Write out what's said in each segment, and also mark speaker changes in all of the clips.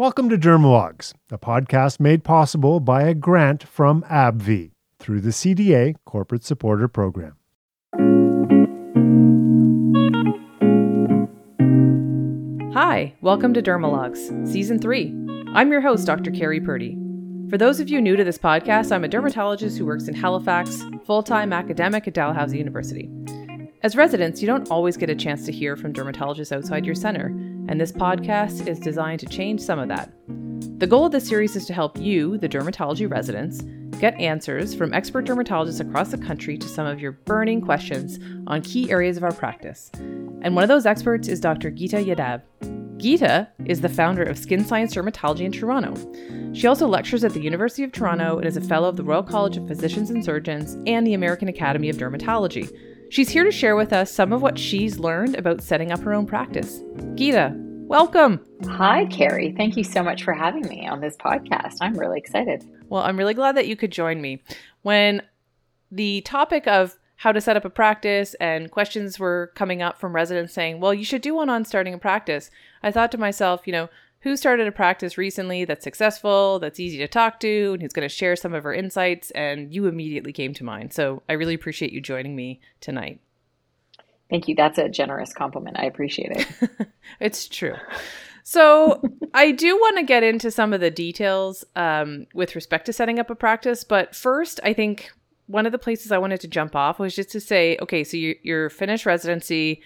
Speaker 1: Welcome to Dermalogs, a podcast made possible by a grant from AbbVie through the CDA Corporate Supporter Program.
Speaker 2: Hi, welcome to Dermalogs, Season 3. I'm your host, Dr. Kerri Purdy. For those of you new to this podcast, I'm a dermatologist who works in Halifax, full time academic at Dalhousie University. As residents, you don't always get a chance to hear from dermatologists outside your center, and this podcast is designed to change some of that. The goal of this series is to help you, the dermatology residents, get answers from expert dermatologists across the country to some of your burning questions on key areas of our practice. And one of those experts is Dr. Geeta Yadav. Geeta is the founder of Skin Science Dermatology in Toronto. She also lectures at the University of Toronto and is a fellow of the Royal College of Physicians and Surgeons and the American Academy of Dermatology. She's here to share with us some of what she's learned about setting up her own practice. Geeta, welcome.
Speaker 3: Hi, Kerri. Thank you so much for having me on this podcast. I'm really excited.
Speaker 2: Well, I'm really glad that you could join me. When the topic of how to set up a practice and questions were coming up from residents saying, well, you should do one on starting a practice, I thought to myself, you know, who started a practice recently that's successful, that's easy to talk to, and who's going to share some of her insights. And you immediately came to mind. So I really appreciate you joining me tonight.
Speaker 3: Thank you. That's a generous compliment. I appreciate it.
Speaker 2: it's true. So I do want to get into some of the details um, with respect to setting up a practice. But first, I think one of the places I wanted to jump off was just to say, okay, so you, you're finished residency,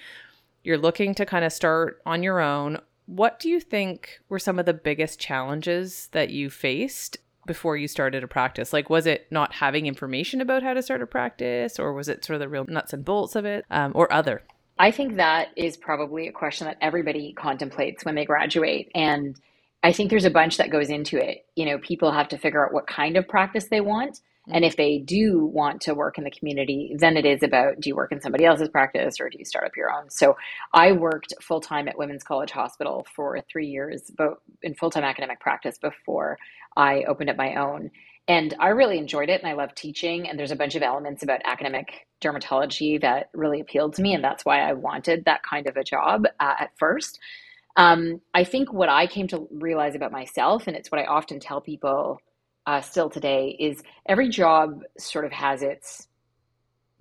Speaker 2: you're looking to kind of start on your own what do you think were some of the biggest challenges that you faced before you started a practice? Like, was it not having information about how to start a practice, or was it sort of the real nuts and bolts of it, um, or other?
Speaker 3: I think that is probably a question that everybody contemplates when they graduate. And I think there's a bunch that goes into it. You know, people have to figure out what kind of practice they want. And if they do want to work in the community, then it is about do you work in somebody else's practice or do you start up your own? So I worked full time at Women's College Hospital for three years, but in full time academic practice before I opened up my own. And I really enjoyed it and I love teaching. And there's a bunch of elements about academic dermatology that really appealed to me. And that's why I wanted that kind of a job uh, at first. Um, I think what I came to realize about myself, and it's what I often tell people uh, still today is every job sort of has its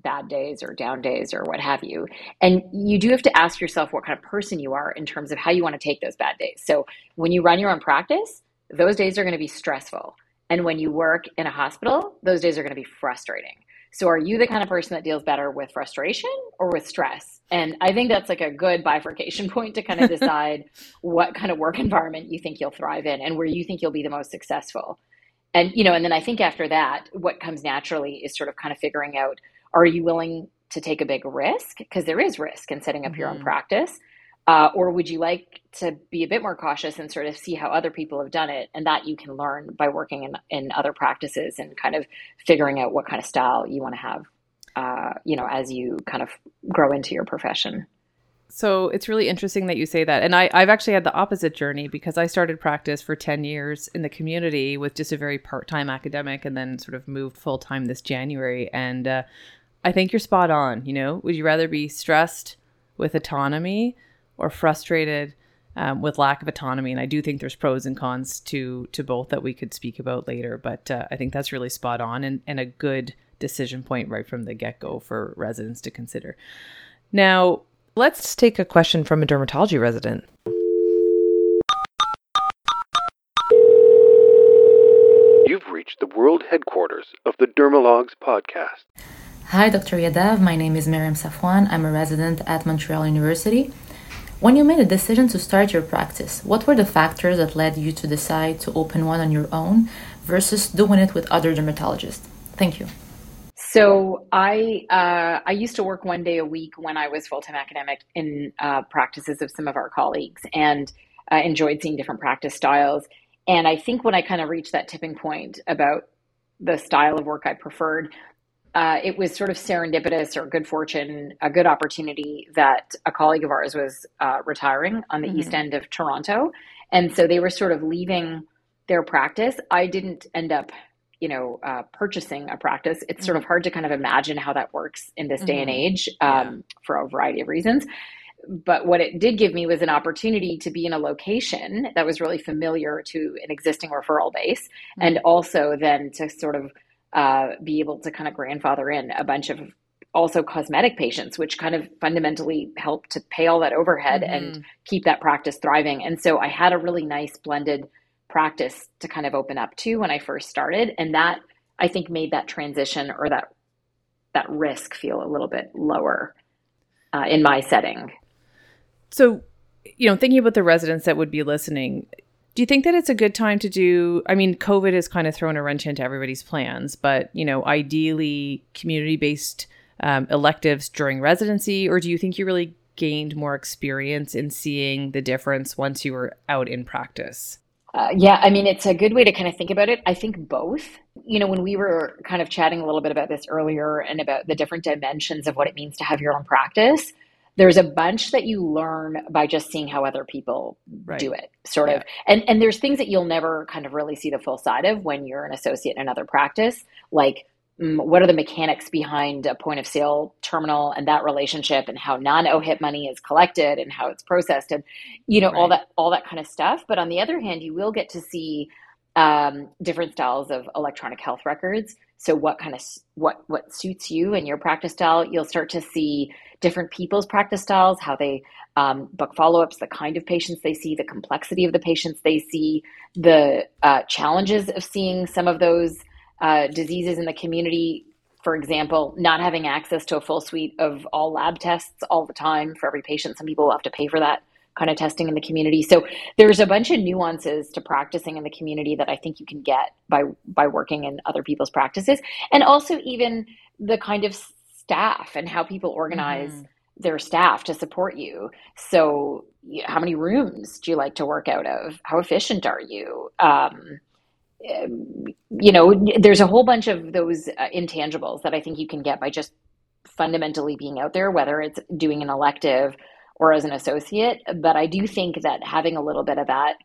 Speaker 3: bad days or down days or what have you. And you do have to ask yourself what kind of person you are in terms of how you want to take those bad days. So when you run your own practice, those days are going to be stressful. And when you work in a hospital, those days are going to be frustrating. So are you the kind of person that deals better with frustration or with stress? And I think that's like a good bifurcation point to kind of decide what kind of work environment you think you'll thrive in and where you think you'll be the most successful and you know and then i think after that what comes naturally is sort of kind of figuring out are you willing to take a big risk because there is risk in setting up mm-hmm. your own mm-hmm. practice uh, or would you like to be a bit more cautious and sort of see how other people have done it and that you can learn by working in, in other practices and kind of figuring out what kind of style you want to have uh, you know as you kind of grow into your profession
Speaker 2: so it's really interesting that you say that. And I, I've actually had the opposite journey because I started practice for 10 years in the community with just a very part time academic and then sort of moved full time this January. And uh, I think you're spot on. You know, would you rather be stressed with autonomy or frustrated? Um, with lack of autonomy, and I do think there's pros and cons to to both that we could speak about later. But uh, I think that's really spot on and, and a good decision point right from the get go for residents to consider. Now, Let's take a question from a dermatology resident.
Speaker 4: You've reached the world headquarters of the Dermalogs podcast.
Speaker 5: Hi, Dr. Yadav. My name is Miriam Safwan. I'm a resident at Montreal University. When you made a decision to start your practice, what were the factors that led you to decide to open one on your own versus doing it with other dermatologists? Thank you.
Speaker 3: So I uh, I used to work one day a week when I was full time academic in uh, practices of some of our colleagues, and uh, enjoyed seeing different practice styles. And I think when I kind of reached that tipping point about the style of work I preferred, uh, it was sort of serendipitous or good fortune, a good opportunity that a colleague of ours was uh, retiring on the mm-hmm. east end of Toronto, and so they were sort of leaving their practice. I didn't end up you know, uh, purchasing a practice, it's mm-hmm. sort of hard to kind of imagine how that works in this day mm-hmm. and age um, yeah. for a variety of reasons. but what it did give me was an opportunity to be in a location that was really familiar to an existing referral base, mm-hmm. and also then to sort of uh, be able to kind of grandfather in a bunch of also cosmetic patients, which kind of fundamentally helped to pay all that overhead mm-hmm. and keep that practice thriving. And so I had a really nice blended practice to kind of open up to when I first started, and that I think made that transition or that that risk feel a little bit lower uh, in my setting.
Speaker 2: So, you know, thinking about the residents that would be listening, do you think that it's a good time to do? I mean, COVID has kind of thrown a wrench into everybody's plans, but you know, ideally community based um, electives during residency, or do you think you really gained more experience in seeing the difference once you were out in practice?
Speaker 3: Uh, yeah, I mean, it's a good way to kind of think about it. I think both. You know, when we were kind of chatting a little bit about this earlier and about the different dimensions of what it means to have your own practice, there's a bunch that you learn by just seeing how other people right. do it, sort yeah. of. And and there's things that you'll never kind of really see the full side of when you're an associate in another practice, like what are the mechanics behind a point of sale terminal and that relationship and how non OHIP money is collected and how it's processed and you know right. all that all that kind of stuff. But on the other hand you will get to see um, different styles of electronic health records. So what kind of what what suits you and your practice style. You'll start to see different people's practice styles how they um, book follow-ups the kind of patients they see the complexity of the patients they see the uh, challenges of seeing some of those uh, diseases in the community, for example, not having access to a full suite of all lab tests all the time for every patient. Some people will have to pay for that kind of testing in the community. So there's a bunch of nuances to practicing in the community that I think you can get by by working in other people's practices, and also even the kind of staff and how people organize. Mm-hmm. Their staff to support you. So, how many rooms do you like to work out of? How efficient are you? Um, you know, there's a whole bunch of those uh, intangibles that I think you can get by just fundamentally being out there, whether it's doing an elective or as an associate. But I do think that having a little bit of that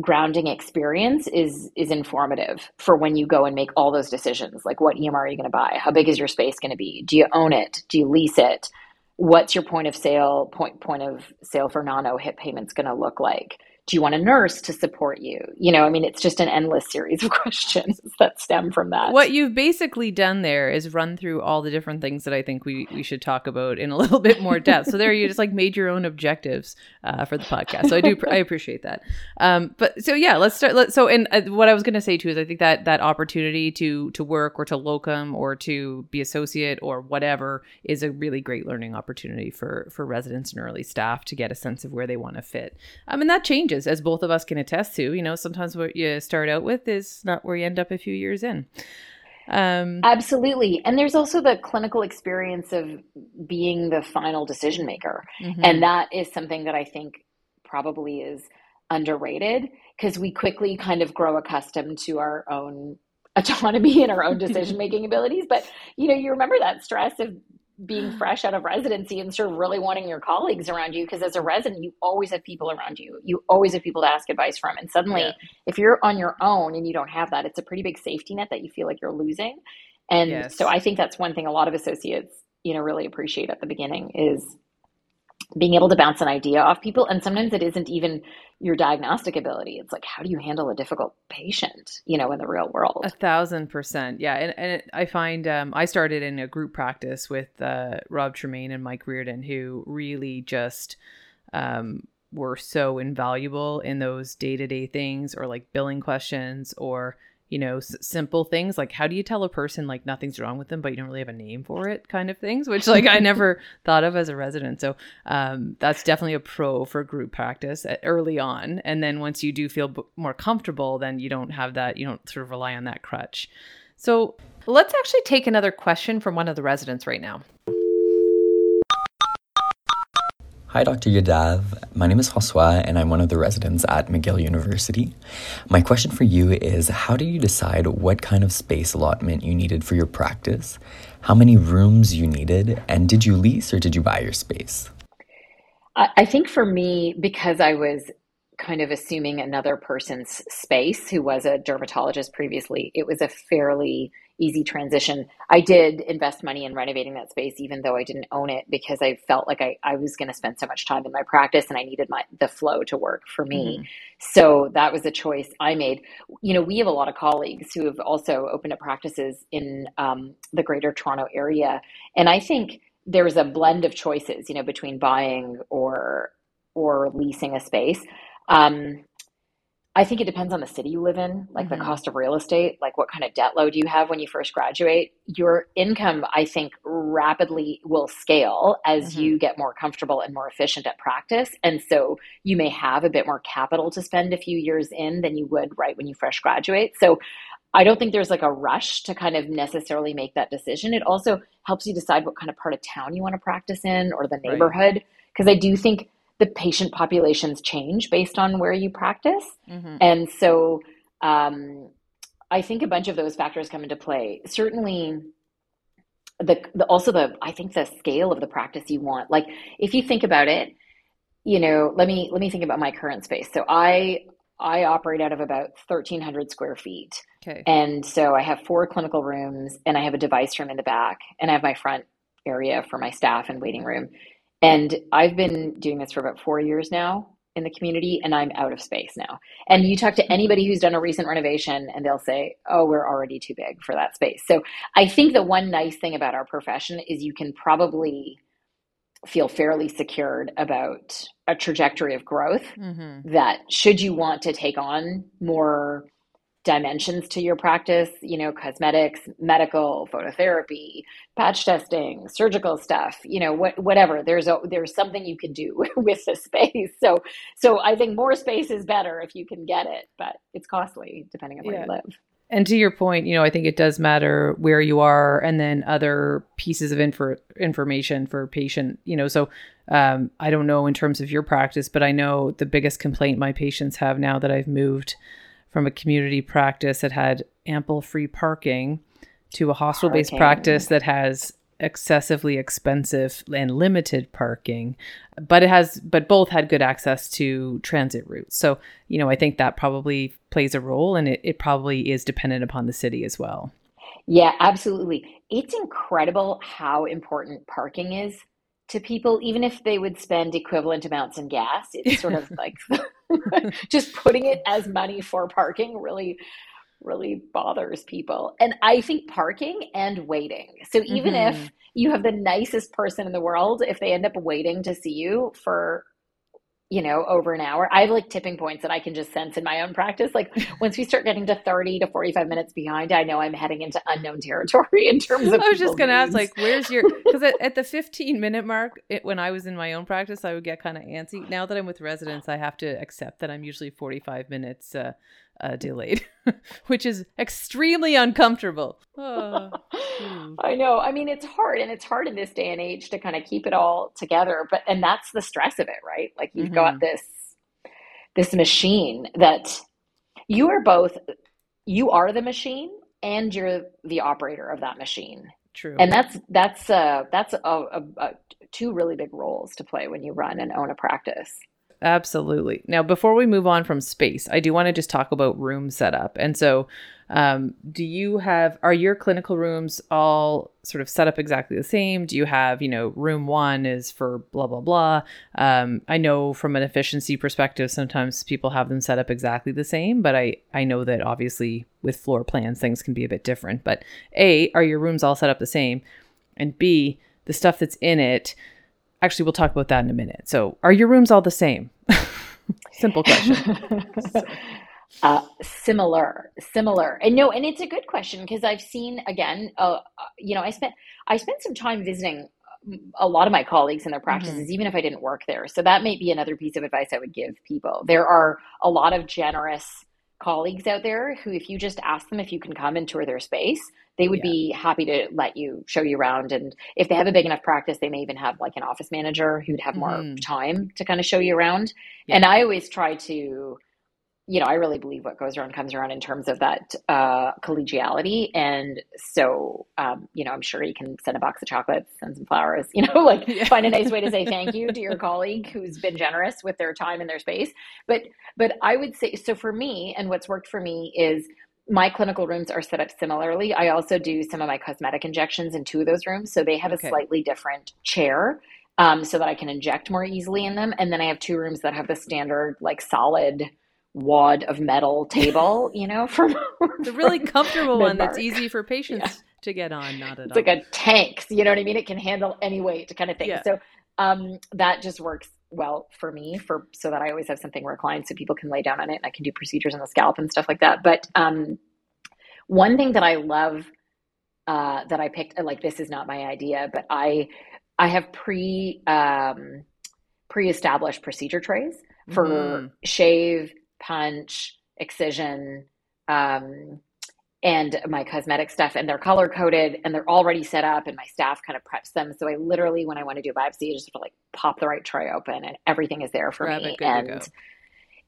Speaker 3: grounding experience is is informative for when you go and make all those decisions. Like what EMR are you going to buy? How big is your space going to be? Do you own it? Do you lease it? What's your point of sale point point of sale for non OHIP payments going to look like do you want a nurse to support you? You know, I mean, it's just an endless series of questions that stem from that.
Speaker 2: What you've basically done there is run through all the different things that I think we, we should talk about in a little bit more depth. so there you just like made your own objectives uh, for the podcast. So I do, I appreciate that. Um, but so yeah, let's start. Let, so, and uh, what I was going to say too is I think that that opportunity to, to work or to locum or to be associate or whatever is a really great learning opportunity for, for residents and early staff to get a sense of where they want to fit. Um, and that changes changes, as both of us can attest to. You know, sometimes what you start out with is not where you end up a few years in.
Speaker 3: Um, Absolutely. And there's also the clinical experience of being the final decision maker. Mm-hmm. And that is something that I think probably is underrated because we quickly kind of grow accustomed to our own autonomy and our own decision making abilities. But, you know, you remember that stress of being fresh out of residency and sort of really wanting your colleagues around you because as a resident you always have people around you you always have people to ask advice from and suddenly yeah. if you're on your own and you don't have that it's a pretty big safety net that you feel like you're losing and yes. so i think that's one thing a lot of associates you know really appreciate at the beginning is being able to bounce an idea off people and sometimes it isn't even your diagnostic ability. It's like how do you handle a difficult patient you know in the real world?
Speaker 2: A thousand percent. Yeah and, and i find um, i started in a group practice with uh, rob tremaine and mike reardon who really just um, were so invaluable in those day-to-day things or like billing questions or you know, s- simple things like how do you tell a person like nothing's wrong with them, but you don't really have a name for it, kind of things, which like I never thought of as a resident. So um, that's definitely a pro for group practice early on, and then once you do feel b- more comfortable, then you don't have that, you don't sort of rely on that crutch. So let's actually take another question from one of the residents right now.
Speaker 6: Hi, Dr. Yadav. My name is François, and I'm one of the residents at McGill University. My question for you is How did you decide what kind of space allotment you needed for your practice, how many rooms you needed, and did you lease or did you buy your space?
Speaker 3: I think for me, because I was kind of assuming another person's space who was a dermatologist previously, it was a fairly easy transition. I did invest money in renovating that space, even though I didn't own it, because I felt like I, I was going to spend so much time in my practice and I needed my the flow to work for me. Mm-hmm. So that was a choice I made. You know, we have a lot of colleagues who have also opened up practices in um, the greater Toronto area. And I think there's a blend of choices, you know, between buying or or leasing a space. Um, I think it depends on the city you live in, like mm-hmm. the cost of real estate, like what kind of debt load you have when you first graduate. Your income, I think, rapidly will scale as mm-hmm. you get more comfortable and more efficient at practice. And so you may have a bit more capital to spend a few years in than you would right when you fresh graduate. So I don't think there's like a rush to kind of necessarily make that decision. It also helps you decide what kind of part of town you want to practice in or the neighborhood. Because right. I do think the patient populations change based on where you practice. Mm-hmm. And so um, I think a bunch of those factors come into play. Certainly, the, the also the I think the scale of the practice you want. Like if you think about it, you know, let me let me think about my current space. So I I operate out of about 1,300 square feet. Okay. And so I have four clinical rooms and I have a device room in the back and I have my front area for my staff and waiting room. And I've been doing this for about four years now in the community, and I'm out of space now. And you talk to anybody who's done a recent renovation, and they'll say, Oh, we're already too big for that space. So I think the one nice thing about our profession is you can probably feel fairly secured about a trajectory of growth mm-hmm. that should you want to take on more dimensions to your practice, you know, cosmetics, medical, phototherapy, patch testing, surgical stuff, you know, what, whatever. There's a there's something you can do with the space. So so I think more space is better if you can get it, but it's costly depending on where yeah. you live.
Speaker 2: And to your point, you know, I think it does matter where you are and then other pieces of info- information for patient, you know. So um, I don't know in terms of your practice, but I know the biggest complaint my patients have now that I've moved from a community practice that had ample free parking to a hospital based practice that has excessively expensive and limited parking but it has but both had good access to transit routes. So you know i think that probably plays a role and it, it probably is dependent upon the city as well.
Speaker 3: Yeah absolutely. It's incredible how important parking is to people even if they would spend equivalent amounts in gas. It's sort of like just putting it as money for parking really really bothers people and i think parking and waiting so even mm-hmm. if you have the nicest person in the world if they end up waiting to see you for you know, over an hour. I have like tipping points that I can just sense in my own practice. Like once we start getting to 30 to 45 minutes behind, I know I'm heading into unknown territory in terms of.
Speaker 2: I was just going to ask, like, where's your. Because at, at, the 15 minute mark, it, when I was in my own practice, I would get kind of antsy. Now that I'm with residents, I have to accept that I'm usually 45 minutes uh, uh, delayed, which is extremely uncomfortable. Oh.
Speaker 3: I know. I mean, it's hard, and it's hard in this day and age to kind of keep it all together. But and that's the stress of it, right? Like you've mm-hmm. got this this machine that you are both. You are the machine, and you're the operator of that machine.
Speaker 2: True.
Speaker 3: And that's that's uh that's a, a, a two really big roles to play when you run and own a practice.
Speaker 2: Absolutely. Now, before we move on from space, I do want to just talk about room setup. And so, um, do you have, are your clinical rooms all sort of set up exactly the same? Do you have, you know, room one is for blah, blah, blah? Um, I know from an efficiency perspective, sometimes people have them set up exactly the same, but I, I know that obviously with floor plans, things can be a bit different. But A, are your rooms all set up the same? And B, the stuff that's in it, Actually, we'll talk about that in a minute. So, are your rooms all the same? Simple question.
Speaker 3: uh, similar, similar, and no, and it's a good question because I've seen again. Uh, uh, you know, I spent I spent some time visiting a lot of my colleagues in their practices, mm-hmm. even if I didn't work there. So that may be another piece of advice I would give people. There are a lot of generous colleagues out there who, if you just ask them if you can come and tour their space, they would yeah. be happy to let you show you around. And if they have a big enough practice, they may even have like an office manager who'd have more mm-hmm. time to kind of show you around. Yeah. And I always try to you know, I really believe what goes around comes around in terms of that uh, collegiality. And so, um, you know, I'm sure you can send a box of chocolates, send some flowers, you know, like yeah. find a nice way to say thank you to your colleague who's been generous with their time and their space. But, but I would say, so for me, and what's worked for me is my clinical rooms are set up similarly. I also do some of my cosmetic injections in two of those rooms. So they have okay. a slightly different chair um, so that I can inject more easily in them. And then I have two rooms that have the standard, like solid wad of metal table, you know, for
Speaker 2: the really comfortable one that's easy for patients yeah. to get on. Not at all.
Speaker 3: it's
Speaker 2: all.
Speaker 3: like a tank, you know what I mean? It can handle any weight, to kind of thing. Yeah. So um, that just works well for me, for so that I always have something reclined so people can lay down on it and I can do procedures on the scalp and stuff like that. But um, one thing that I love uh, that I picked, like this is not my idea, but I I have pre um, pre established procedure trays for mm-hmm. shave, punch, excision, um, and my cosmetic stuff. And they're color coded and they're already set up, and my staff kind of preps them. So I literally, when I want to do a biopsy, I just have to like pop the right tray open, and everything is there for Grab me. and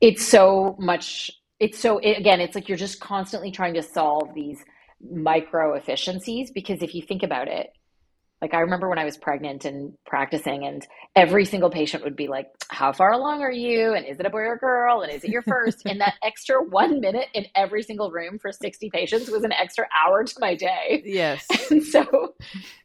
Speaker 3: it's so much. It's so it, again, it's like you're just constantly trying to solve these micro efficiencies because if you think about it like I remember when I was pregnant and practicing, and every single patient would be like, "How far along are you? And is it a boy or a girl? And is it your first? and that extra one minute in every single room for sixty patients was an extra hour to my day.
Speaker 2: Yes.
Speaker 3: And so,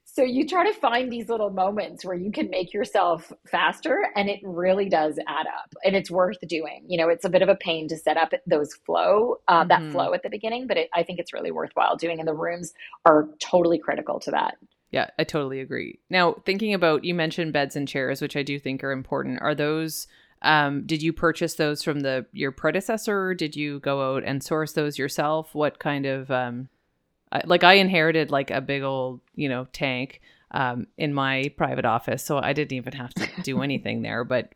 Speaker 3: so you try to find these little moments where you can make yourself faster, and it really does add up, and it's worth doing. You know, it's a bit of a pain to set up those flow, uh, mm-hmm. that flow at the beginning, but it, I think it's really worthwhile doing, and the rooms are totally critical to that.
Speaker 2: Yeah, I totally agree. Now, thinking about you mentioned beds and chairs, which I do think are important. Are those um, did you purchase those from the your predecessor? Did you go out and source those yourself? What kind of um, like I inherited like a big old you know tank um, in my private office, so I didn't even have to do anything there. But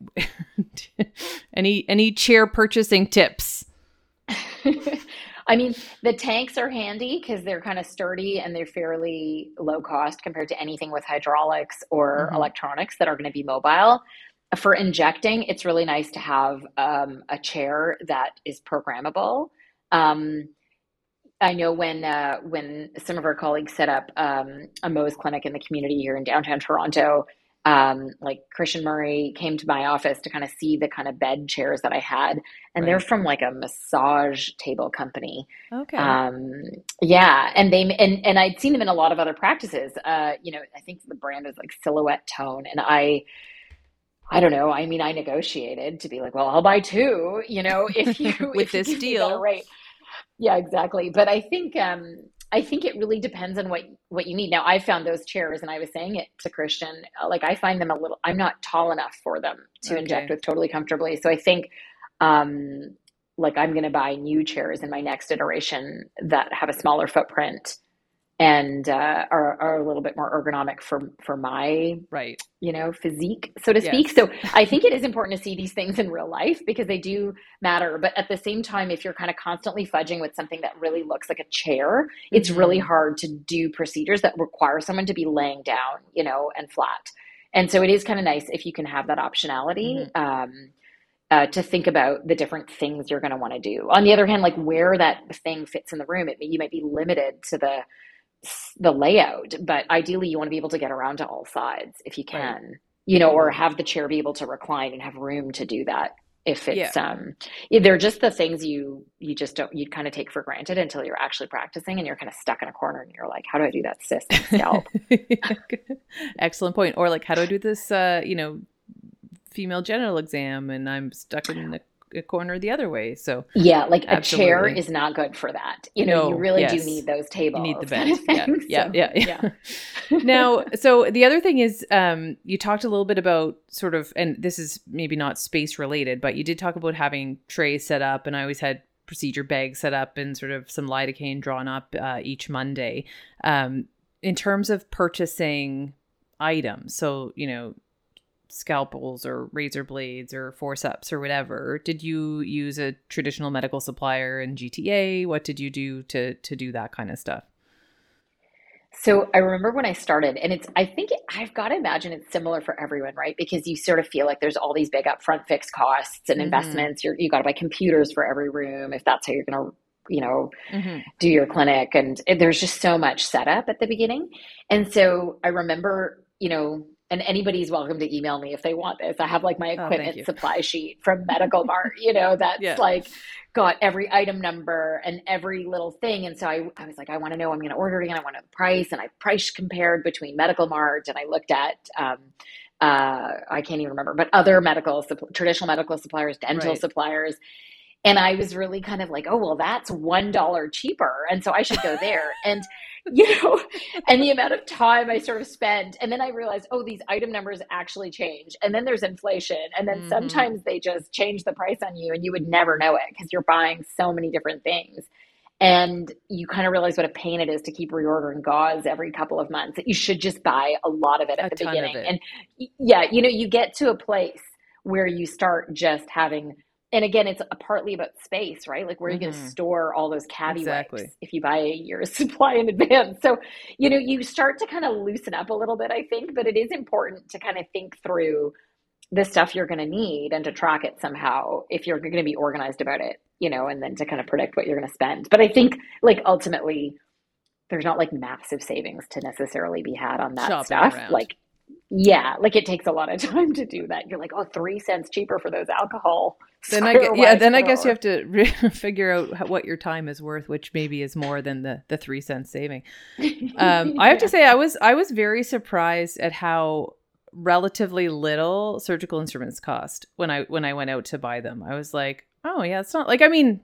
Speaker 2: any any chair purchasing tips?
Speaker 3: I mean, the tanks are handy because they're kind of sturdy and they're fairly low cost compared to anything with hydraulics or mm-hmm. electronics that are going to be mobile. For injecting, it's really nice to have um, a chair that is programmable. Um, I know when uh, when some of our colleagues set up um, a Mohs clinic in the community here in downtown Toronto, um, like Christian Murray came to my office to kind of see the kind of bed chairs that I had, and right. they're from like a massage table company.
Speaker 2: Okay.
Speaker 3: Um, yeah, and they and and I'd seen them in a lot of other practices. Uh, you know, I think the brand is like Silhouet-Tone, and I. I don't know. I mean, I negotiated to be like, well, I'll buy two, you know, if you
Speaker 2: with
Speaker 3: if
Speaker 2: this
Speaker 3: you
Speaker 2: deal,
Speaker 3: right? Yeah, exactly. But I think um, I think it really depends on what what you need. Now, I found those chairs, and I was saying it to Christian, like I find them a little. I'm not tall enough for them to okay. inject with totally comfortably. So I think, um, like I'm going to buy new chairs in my next iteration that have a smaller footprint and uh, are, are a little bit more ergonomic for for my
Speaker 2: right
Speaker 3: you know physique so to speak yes. so i think it is important to see these things in real life because they do matter but at the same time if you're kind of constantly fudging with something that really looks like a chair mm-hmm. it's really mm-hmm. hard to do procedures that require someone to be laying down you know and flat and so it is kind of nice if you can have that optionality mm-hmm. um, uh, to think about the different things you're going to want to do. On the other hand, like where that thing fits in the room, it, you might be limited to the the layout, but ideally you want to be able to get around to all sides if you can, right. you know, or have the chair be able to recline and have room to do that. If it's yeah. um, they're just the things you you just don't you kind of take for granted until you're actually practicing and you're kind of stuck in a corner and you're like, how do I do that cyst scalp?
Speaker 2: Excellent point. Or like, how do I do this? Uh, you know, female genital exam and I'm stuck in the a corner the other way. So
Speaker 3: yeah, like absolutely. a chair is not good for that. You know, no, you really yes. do need those tables.
Speaker 2: You need the bed. yeah, yeah, yeah, yeah, yeah. now, so the other thing is, um, you talked a little bit about sort of, and this is maybe not space related, but you did talk about having trays set up, and I always had procedure bags set up and sort of some lidocaine drawn up uh, each Monday. Um, in terms of purchasing items, so you know scalpels or razor blades or forceps or whatever did you use a traditional medical supplier in gta what did you do to to do that kind of stuff
Speaker 3: So I remember when I started, and it's, I think it, I've got to imagine it's similar for everyone, right? Because you sort of feel like there's all these big upfront fixed costs and
Speaker 2: Mhm.
Speaker 3: investments. You're, you got to buy computers for every room if that's how you're going to, you know,
Speaker 2: Mhm.
Speaker 3: do your clinic. And there's just so much setup at the beginning. And so I remember, you know, and anybody's welcome to email me if they want this. I have like my
Speaker 2: Oh,
Speaker 3: equipment
Speaker 2: you.
Speaker 3: supply sheet from Medical Mart, you know, that's
Speaker 2: Yeah.
Speaker 3: like got every item number and every little thing. And so I, I was like, I want to know, I'm going to order it again. I want to price. And I price compared between Medical Mart and I looked at, um, uh, I can't even remember, but other medical, traditional medical suppliers, dental
Speaker 2: Right.
Speaker 3: suppliers. And I was really kind of like, oh, well, that's $1 cheaper. And so I should go there. And, you know, and the amount of time I sort of spent. And then I realized, oh, these item numbers actually change. And then there's inflation. And then
Speaker 2: Mhm.
Speaker 3: sometimes they just change the price on you and you would never know it because you're buying so many different things. And you kind of realize what a pain it is to keep reordering gauze every couple of months. That you should just buy a lot of it at
Speaker 2: A
Speaker 3: the beginning. And yeah, you know, you get to a place where you start just having and again it's a partly about space right? Like where are you going to
Speaker 2: mm-hmm.
Speaker 3: store all those Cavi
Speaker 2: Exactly.
Speaker 3: wipes if you buy a year's supply in advance? So you know you start to kind of loosen up a little bit i think but it is important to kind of think through the stuff you're going to need and to track it somehow if you're going to be organized about it you know and then to kind of predict what you're going to spend. But i think like ultimately there's not like massive savings to necessarily be had on that
Speaker 2: Shopping
Speaker 3: stuff.
Speaker 2: around.
Speaker 3: like yeah like it takes a lot of time to do that you're like oh three cents cheaper for those alcohol
Speaker 2: Then I
Speaker 3: square
Speaker 2: gue- yeah, then I guess you have to re- figure out how- what your time is worth, which maybe is more than the the three cents saving. Um, I have to say, I was I was very surprised at how relatively little surgical instruments cost when I when I went out to buy them. I was like, oh yeah, it's not like I mean,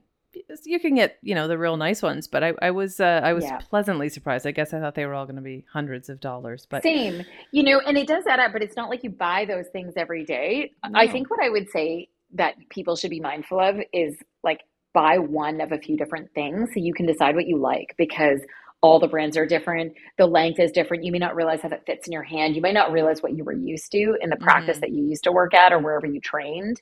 Speaker 2: you can get you know the real nice ones, but I I was uh, I was
Speaker 3: Yeah.
Speaker 2: pleasantly surprised. I guess I thought they were all going to be hundreds of dollars, but
Speaker 3: Same, you know, and it does add up, but it's not like you buy those things every day. I think what I would say that people should be mindful of is like buy one of a few different things so you can decide what you like because all the brands are different. The length is different. You may not realize how that fits in your hand. You may not realize what you were used to in the practice
Speaker 2: Mhm.
Speaker 3: that you used to work at or wherever you trained.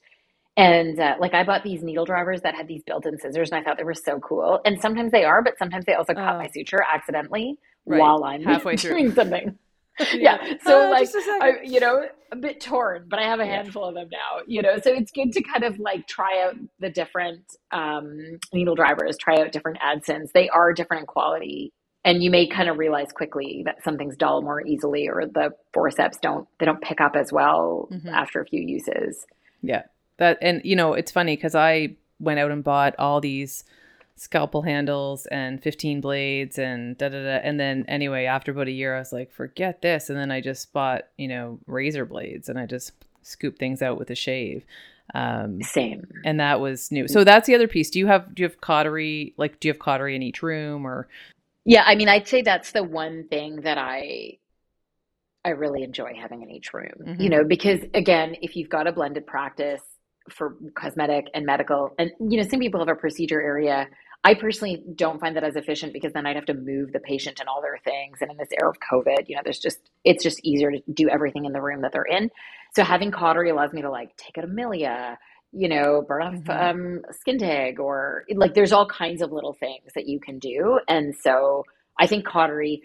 Speaker 3: And uh, like I bought these needle drivers that had these built-in scissors, and I thought they were so cool. And sometimes they are, but sometimes they also cut
Speaker 2: Oh.
Speaker 3: my suture accidentally
Speaker 2: Right.
Speaker 3: while I'm
Speaker 2: Halfway through.
Speaker 3: doing something. yeah. So
Speaker 2: Ah,
Speaker 3: like. I, you know, a bit torn, but I have a
Speaker 2: Yeah.
Speaker 3: handful of them now. You know, so it's good to kind of like try out the different um, needle drivers, try out different Adsons. They are different in quality, and you may kind of realize quickly that something's dull more easily, or the forceps don't they don't pick up as well
Speaker 2: Mhm.
Speaker 3: after a few uses.
Speaker 2: Yeah. That and you know, it's funny cuz I went out and bought all these scalpel handles and 15 blades and da da da and then anyway, after about a year I was like, forget this and then I just bought, you know, razor blades and I just scooped things out with a shave. Um
Speaker 3: Same.
Speaker 2: and that was new. So that's the other piece. Do you have do you have cautery like do you have cautery in each room or
Speaker 3: Yeah, I mean, I'd say that's the one thing that I I really enjoy having in each room.
Speaker 2: Mhm.
Speaker 3: You know, because again, if you've got a blended practice for cosmetic and medical, and you know, some people have a procedure area. I personally don't find that as efficient because then I'd have to move the patient and all their things. And in this era of COVID, you know, there's just it's just easier to do everything in the room that they're in. So having cautery allows me to like take out a milia, you know, burn off
Speaker 2: Mhm.
Speaker 3: um, skin tag, or like there's all kinds of little things that you can do. And so I think cautery,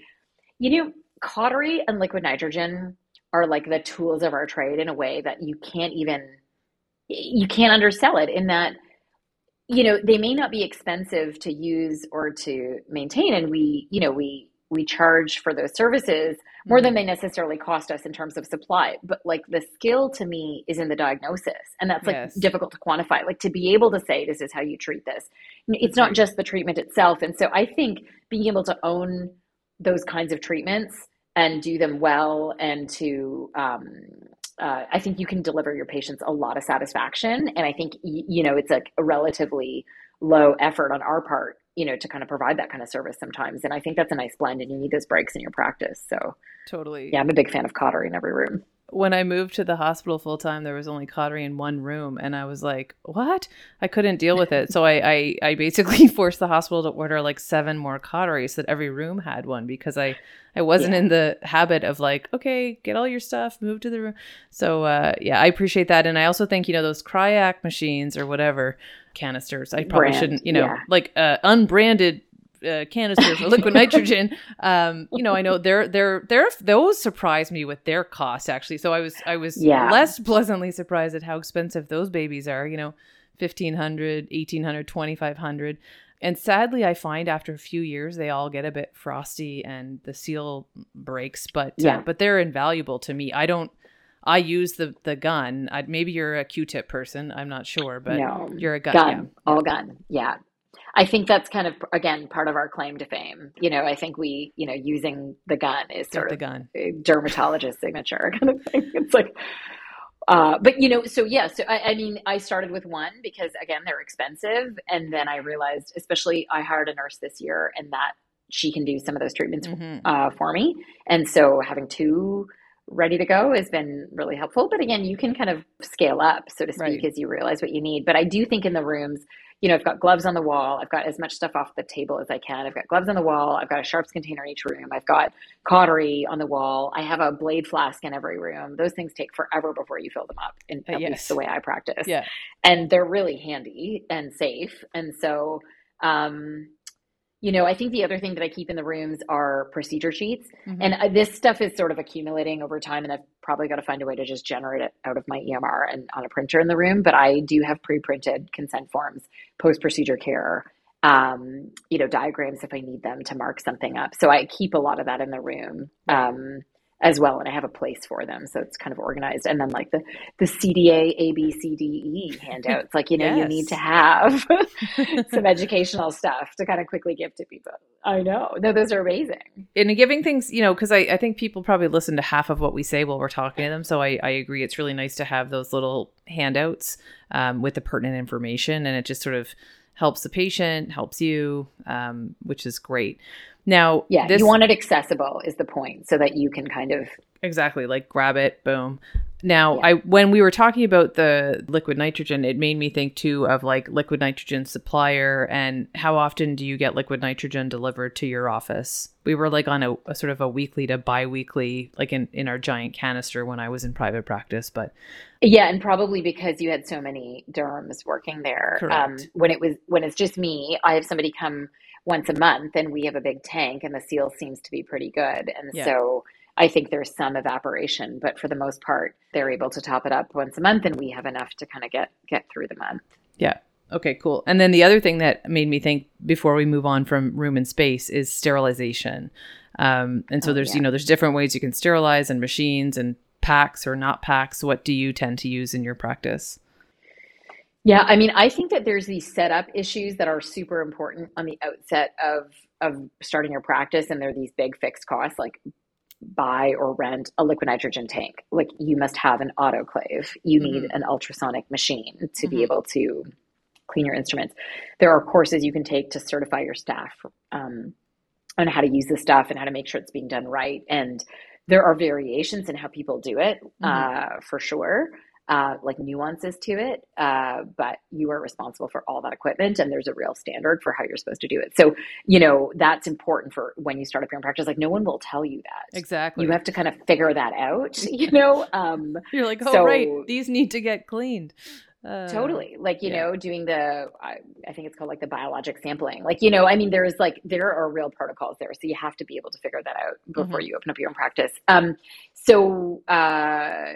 Speaker 3: you know, cautery and liquid nitrogen are like the tools of our trade in a way that you can't even you can't undersell it in that you know they may not be expensive to use or to maintain. And we you know we we charge for those services more than they necessarily cost us in terms of supply. But like the skill to me is in the diagnosis. And that's like
Speaker 2: Yes.
Speaker 3: difficult to quantify. Like to be able to say this is how you treat this. It's not just the treatment itself. And so i think being able to own those kinds of treatments and do them well and to um, uh, i think you can deliver your patients a lot of satisfaction. And i think you know it's like a relatively low effort on our part you know to kind of provide that kind of service sometimes. And i think that's a nice blend and you need those breaks in your practice. So
Speaker 2: totally.
Speaker 3: yeah i'm a big fan of cautery in every room
Speaker 2: when I moved to the hospital full time, there was only cautery in one room, and I was like, "What?" I couldn't deal with it, so I, I, I basically forced the hospital to order like seven more cauteries so that every room had one because I, I wasn't
Speaker 3: Yeah.
Speaker 2: in the habit of like, okay, get all your stuff, move to the room. So uh, yeah, I appreciate that, and I also think you know those Cry-Ac machines or whatever canisters. I probably
Speaker 3: Brand,
Speaker 2: shouldn't, you know,
Speaker 3: yeah.
Speaker 2: like uh, unbranded uh, canister for liquid nitrogen. Um, you know, I know they're they're they're those surprised me with their cost actually. So I was I was
Speaker 3: Yeah.
Speaker 2: less pleasantly surprised at how expensive those babies are. You know, 1500 1800 2500 and sadly i find after a few years they all get a bit frosty and the seal breaks but
Speaker 3: Yeah.
Speaker 2: uh, but they're invaluable to me i don't i use the the gun I, maybe you're a q-tip person i'm not sure but
Speaker 3: no,
Speaker 2: you're a gun,
Speaker 3: gun, all gun. Yeah. I think that's kind of, again, part of our claim to fame. You know, I think we, you know, using the gun is sort
Speaker 2: the
Speaker 3: of
Speaker 2: gun
Speaker 3: dermatologist signature kind of thing. It's like, uh, but you know, so yeah, so I, I mean, I started with one because again, they're expensive. And then I realized, especially I hired a nurse this year and that she can do some of those treatments
Speaker 2: Mhm.
Speaker 3: uh, for me. And so having two ready to go has been really helpful. But again, you can kind of scale up, so to speak,
Speaker 2: Right.
Speaker 3: as you realize what you need. But I do think in the rooms, you know, I've got gloves on the wall. I've got as much stuff off the table as I can. I've got gloves on the wall. I've got a sharps container in each room. I've got cautery on the wall. I have a blade flask in every room. Those things take forever before you fill them up, in,
Speaker 2: Uh,
Speaker 3: at
Speaker 2: yes.
Speaker 3: least the way I practice
Speaker 2: yeah
Speaker 3: and they're really handy and safe. And so, um, you know, I think the other thing that I keep in the rooms are procedure sheets.
Speaker 2: Mhm.
Speaker 3: And uh, this stuff is sort of accumulating over time, and I've probably got to find a way to just generate it out of my EMR and on a printer in the room. But I do have pre printed consent forms, post procedure care, um, you know, diagrams if I need them to mark something up. So I keep a lot of that in the room. Um, as well, and I have a place for them, so it's kind of organized. And then like the the CDA A B C D E handouts, like you know, you need to have some educational stuff to kind of quickly give to people. I know, no, those are amazing.
Speaker 2: and giving things, you know, because I, I think people probably listen to half of what we say while we're talking to them. So I, I agree. It's really nice to have those little handouts um, with the pertinent information, and it just sort of helps the patient, helps you, um, which is great. Now,
Speaker 3: Yeah,
Speaker 2: this,
Speaker 3: you want it accessible is the point, so that you can kind of
Speaker 2: exactly like grab it, boom. Now,
Speaker 3: Yeah.
Speaker 2: I when we were talking about the liquid nitrogen, it made me think too of like liquid nitrogen supplier and how often do you get liquid nitrogen delivered to your office? We were like on a, a sort of a weekly to bi-weekly, like in in our giant canister when I was in private practice. But
Speaker 3: Yeah, and probably because you had so many derms working there. Um, when it was when it's just me, I have somebody come once a month, and we have a big tank, and the seal seems to be pretty good, and
Speaker 2: Yeah.
Speaker 3: so I think there's some evaporation, but for the most part, they're able to top it up once a month, and we have enough to kind of get get through the month.
Speaker 2: yeah, okay, cool. And then the other thing that made me think before we move on from room and space is sterilization. Um, and so
Speaker 3: Oh,
Speaker 2: there's
Speaker 3: yeah.
Speaker 2: you know there's different ways you can sterilize and machines and packs or not packs. What do you tend to use in your practice?
Speaker 3: Yeah, I mean, I think that there's these setup issues that are super important on the outset of of starting your practice, and they're these big fixed costs like buy or rent a liquid nitrogen tank. Like you must have an autoclave. You need
Speaker 2: Mhm.
Speaker 3: an ultrasonic machine to
Speaker 2: Mhm.
Speaker 3: be able to clean your instruments. There are courses you can take to certify your staff um, on how to use the stuff and how to make sure it's being done right. And there are variations in how people do it, uh, for sure uh, like nuances to it, uh, but you are responsible for all that equipment, and there's a real standard for how you're supposed to do it. So, you know, that's important for when you start up your own practice. Like, no one will tell you that.
Speaker 2: Exactly.
Speaker 3: You have to kind of figure that out, you know? Um,
Speaker 2: You're like, oh
Speaker 3: So-
Speaker 2: right, these need to get cleaned. Uh,
Speaker 3: totally. Like, you
Speaker 2: yeah.
Speaker 3: know, doing the, I, I think it's called like the biologic sampling. Like, you know, I mean, there's like, there are real protocols there. So you have to be able to figure that out before you open up your own practice. Um, so, uh,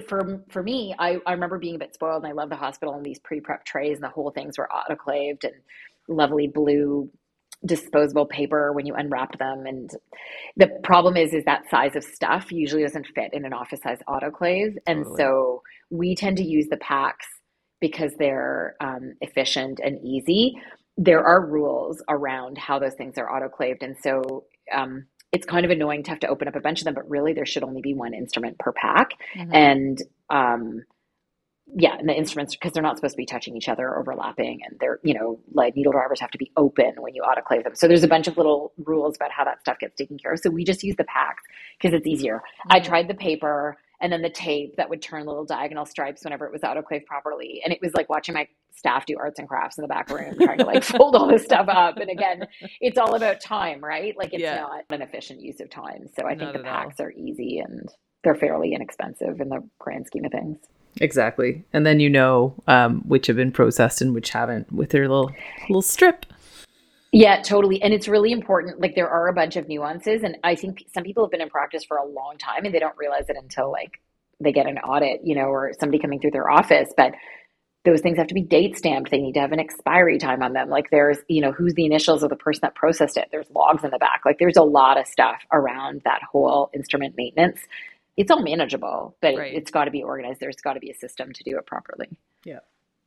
Speaker 3: for for me, I, I remember being a bit spoiled, and I love the hospital and these pre-prep trays, and the whole things were autoclaved and lovely blue disposable paper when you unwrapped them. And the problem is, is that size of stuff usually doesn't fit in an office size autoclave, and
Speaker 2: Totally.
Speaker 3: so we tend to use the packs because they're um, efficient and easy. There are rules around how those things are autoclaved, and so. Um, it's kind of annoying to have to open up a bunch of them, but really there should only be one instrument per pack.
Speaker 2: Mhm.
Speaker 3: and um yeah and the instruments because they're not supposed to be touching each other overlapping and they're you know like needle drivers have to be open when you autoclave them. So there's a bunch of little rules about how that stuff gets taken care of. So we just use the packs because it's easier. I
Speaker 2: Mhm.
Speaker 3: tried the paper and then the tape that would turn little diagonal stripes whenever it was autoclaved properly and it was like watching my staff do arts and crafts in the back room trying to like fold all this stuff up and again it's all about time right like it's
Speaker 2: Yeah.
Speaker 3: not an efficient use of time so i think
Speaker 2: Not
Speaker 3: the
Speaker 2: at all.
Speaker 3: packs are easy and they're fairly inexpensive in the grand scheme of things
Speaker 2: Exactly. And then you know um, which have been processed and which haven't with their little little strip.
Speaker 3: Yeah, totally. And it's really important. Like there are a bunch of nuances. And I think some people have been in practice for a long time and they don't realize it until like they get an audit, you know, or somebody coming through their office. But those things have to be date stamped. They need to have an expiry time on them. Like there's, you know, who's the initials of the person that processed it. There's logs in the back. Like there's a lot of stuff around that whole instrument maintenance. It's all manageable, but right. it's got to be organized. There's got to be a system to do it properly.
Speaker 2: Yeah.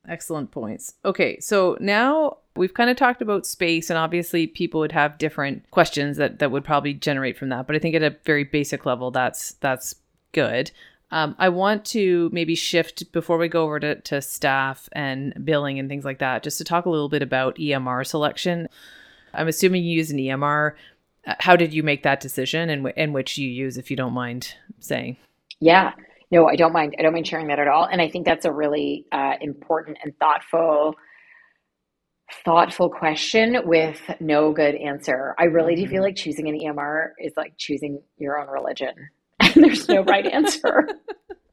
Speaker 2: Excellent points. Okay, so now we've kind of talked about space, and obviously people would have different questions that that would probably generate from that. But I think at a very basic level, that's that's good. Um, I want to maybe shift before we go over to, to staff and billing and things like that, just to talk a little bit about EMR selection. I'm assuming you use an EMR. How did you make that decision, and, w- and which you use, if you don't mind saying?
Speaker 3: Yeah. No, I don't mind. I don't mind sharing that at all. And I think that's a really uh, important and thoughtful, thoughtful question with no good answer. I really mm-hmm. do feel like choosing an EMR is like choosing your own religion. And there's no right answer.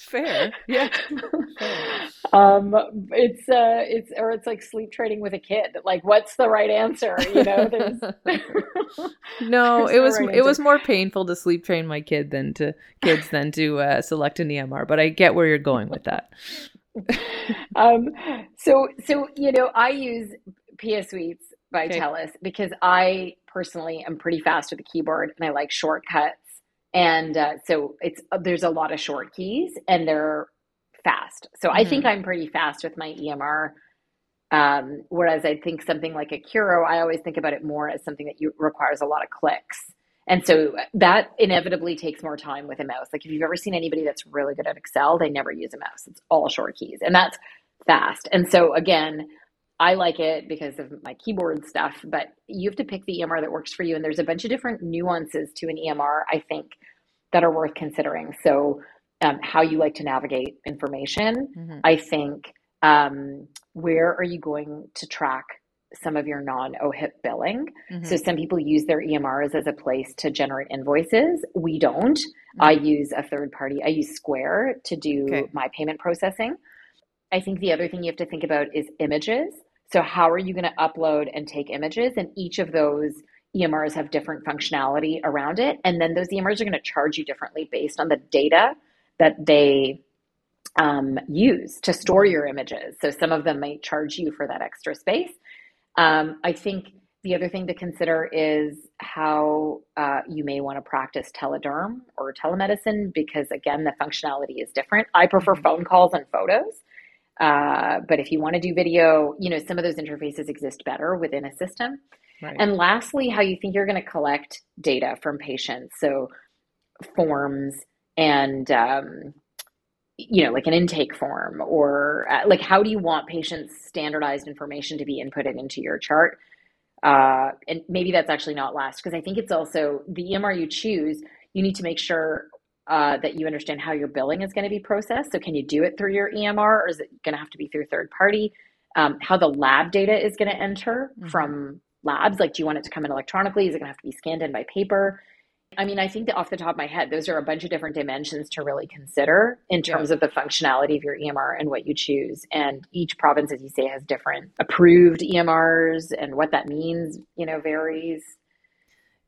Speaker 2: Fair. Yeah.
Speaker 3: Fair. Um, it's uh, it's or it's like sleep trading with a kid. Like, what's the right answer? You know, there's.
Speaker 2: no, there's it was right it was more painful to sleep train my kid than to kids than to uh, select an EMR. But I get where you're going with that.
Speaker 3: um, so so you know, I use PS Suites by okay. TELUS because I personally am pretty fast with the keyboard and I like shortcuts and uh, so it's uh, there's a lot of short keys and they're fast. So mm-hmm. i think mm-hmm. i'm pretty fast with my emr um, whereas i think something like Accuro i always think about it more as something that you, requires a lot of clicks. And so that inevitably takes more time with a mouse. Like if you've ever seen anybody that's really good at excel they never use a mouse. It's all short keys. And that's fast. And so again I like it because of my keyboard stuff, but you have to pick the EMR that works for you. And there's a bunch of different nuances to an EMR, I think, that are worth considering. So, um, how you like to navigate information. Mm-hmm. I think, um, where are you going to track some of your non OHIP billing? Mm-hmm. So, some people use their EMRs as a place to generate invoices. We don't. Mm-hmm. I use a third party, I use Square to do okay. my payment processing. I think the other thing you have to think about is images. So, how are you going to upload and take images? And each of those EMRs have different functionality around it. And then those EMRs are going to charge you differently based on the data that they um, use to store your images. So, some of them might charge you for that extra space. Um, I think the other thing to consider is how uh, you may want to practice telederm or telemedicine because, again, the functionality is different. I prefer mm-hmm. phone calls and photos. Uh, but if you want to do video, you know, some of those interfaces exist better within a system. Right. And lastly, how you think you're going to collect data from patients. So forms and, um, you know, like an intake form or uh, like how do you want patients' standardized information to be inputted into your chart? Uh, and maybe that's actually not last because I think it's also the EMR you choose, you need to make sure uh, that you understand how your billing is going to be processed. So, can you do it through your EMR or is it going to have to be through third party? Um, how the lab data is going to enter mm-hmm. from labs. Like, do you want it to come in electronically? Is it going to have to be scanned in by paper? I mean, I think that off the top of my head, those are a bunch of different dimensions to really consider in terms yeah. of the functionality of your EMR and what you choose. And each province, as you say, has different approved EMRs, and what that means, you know, varies.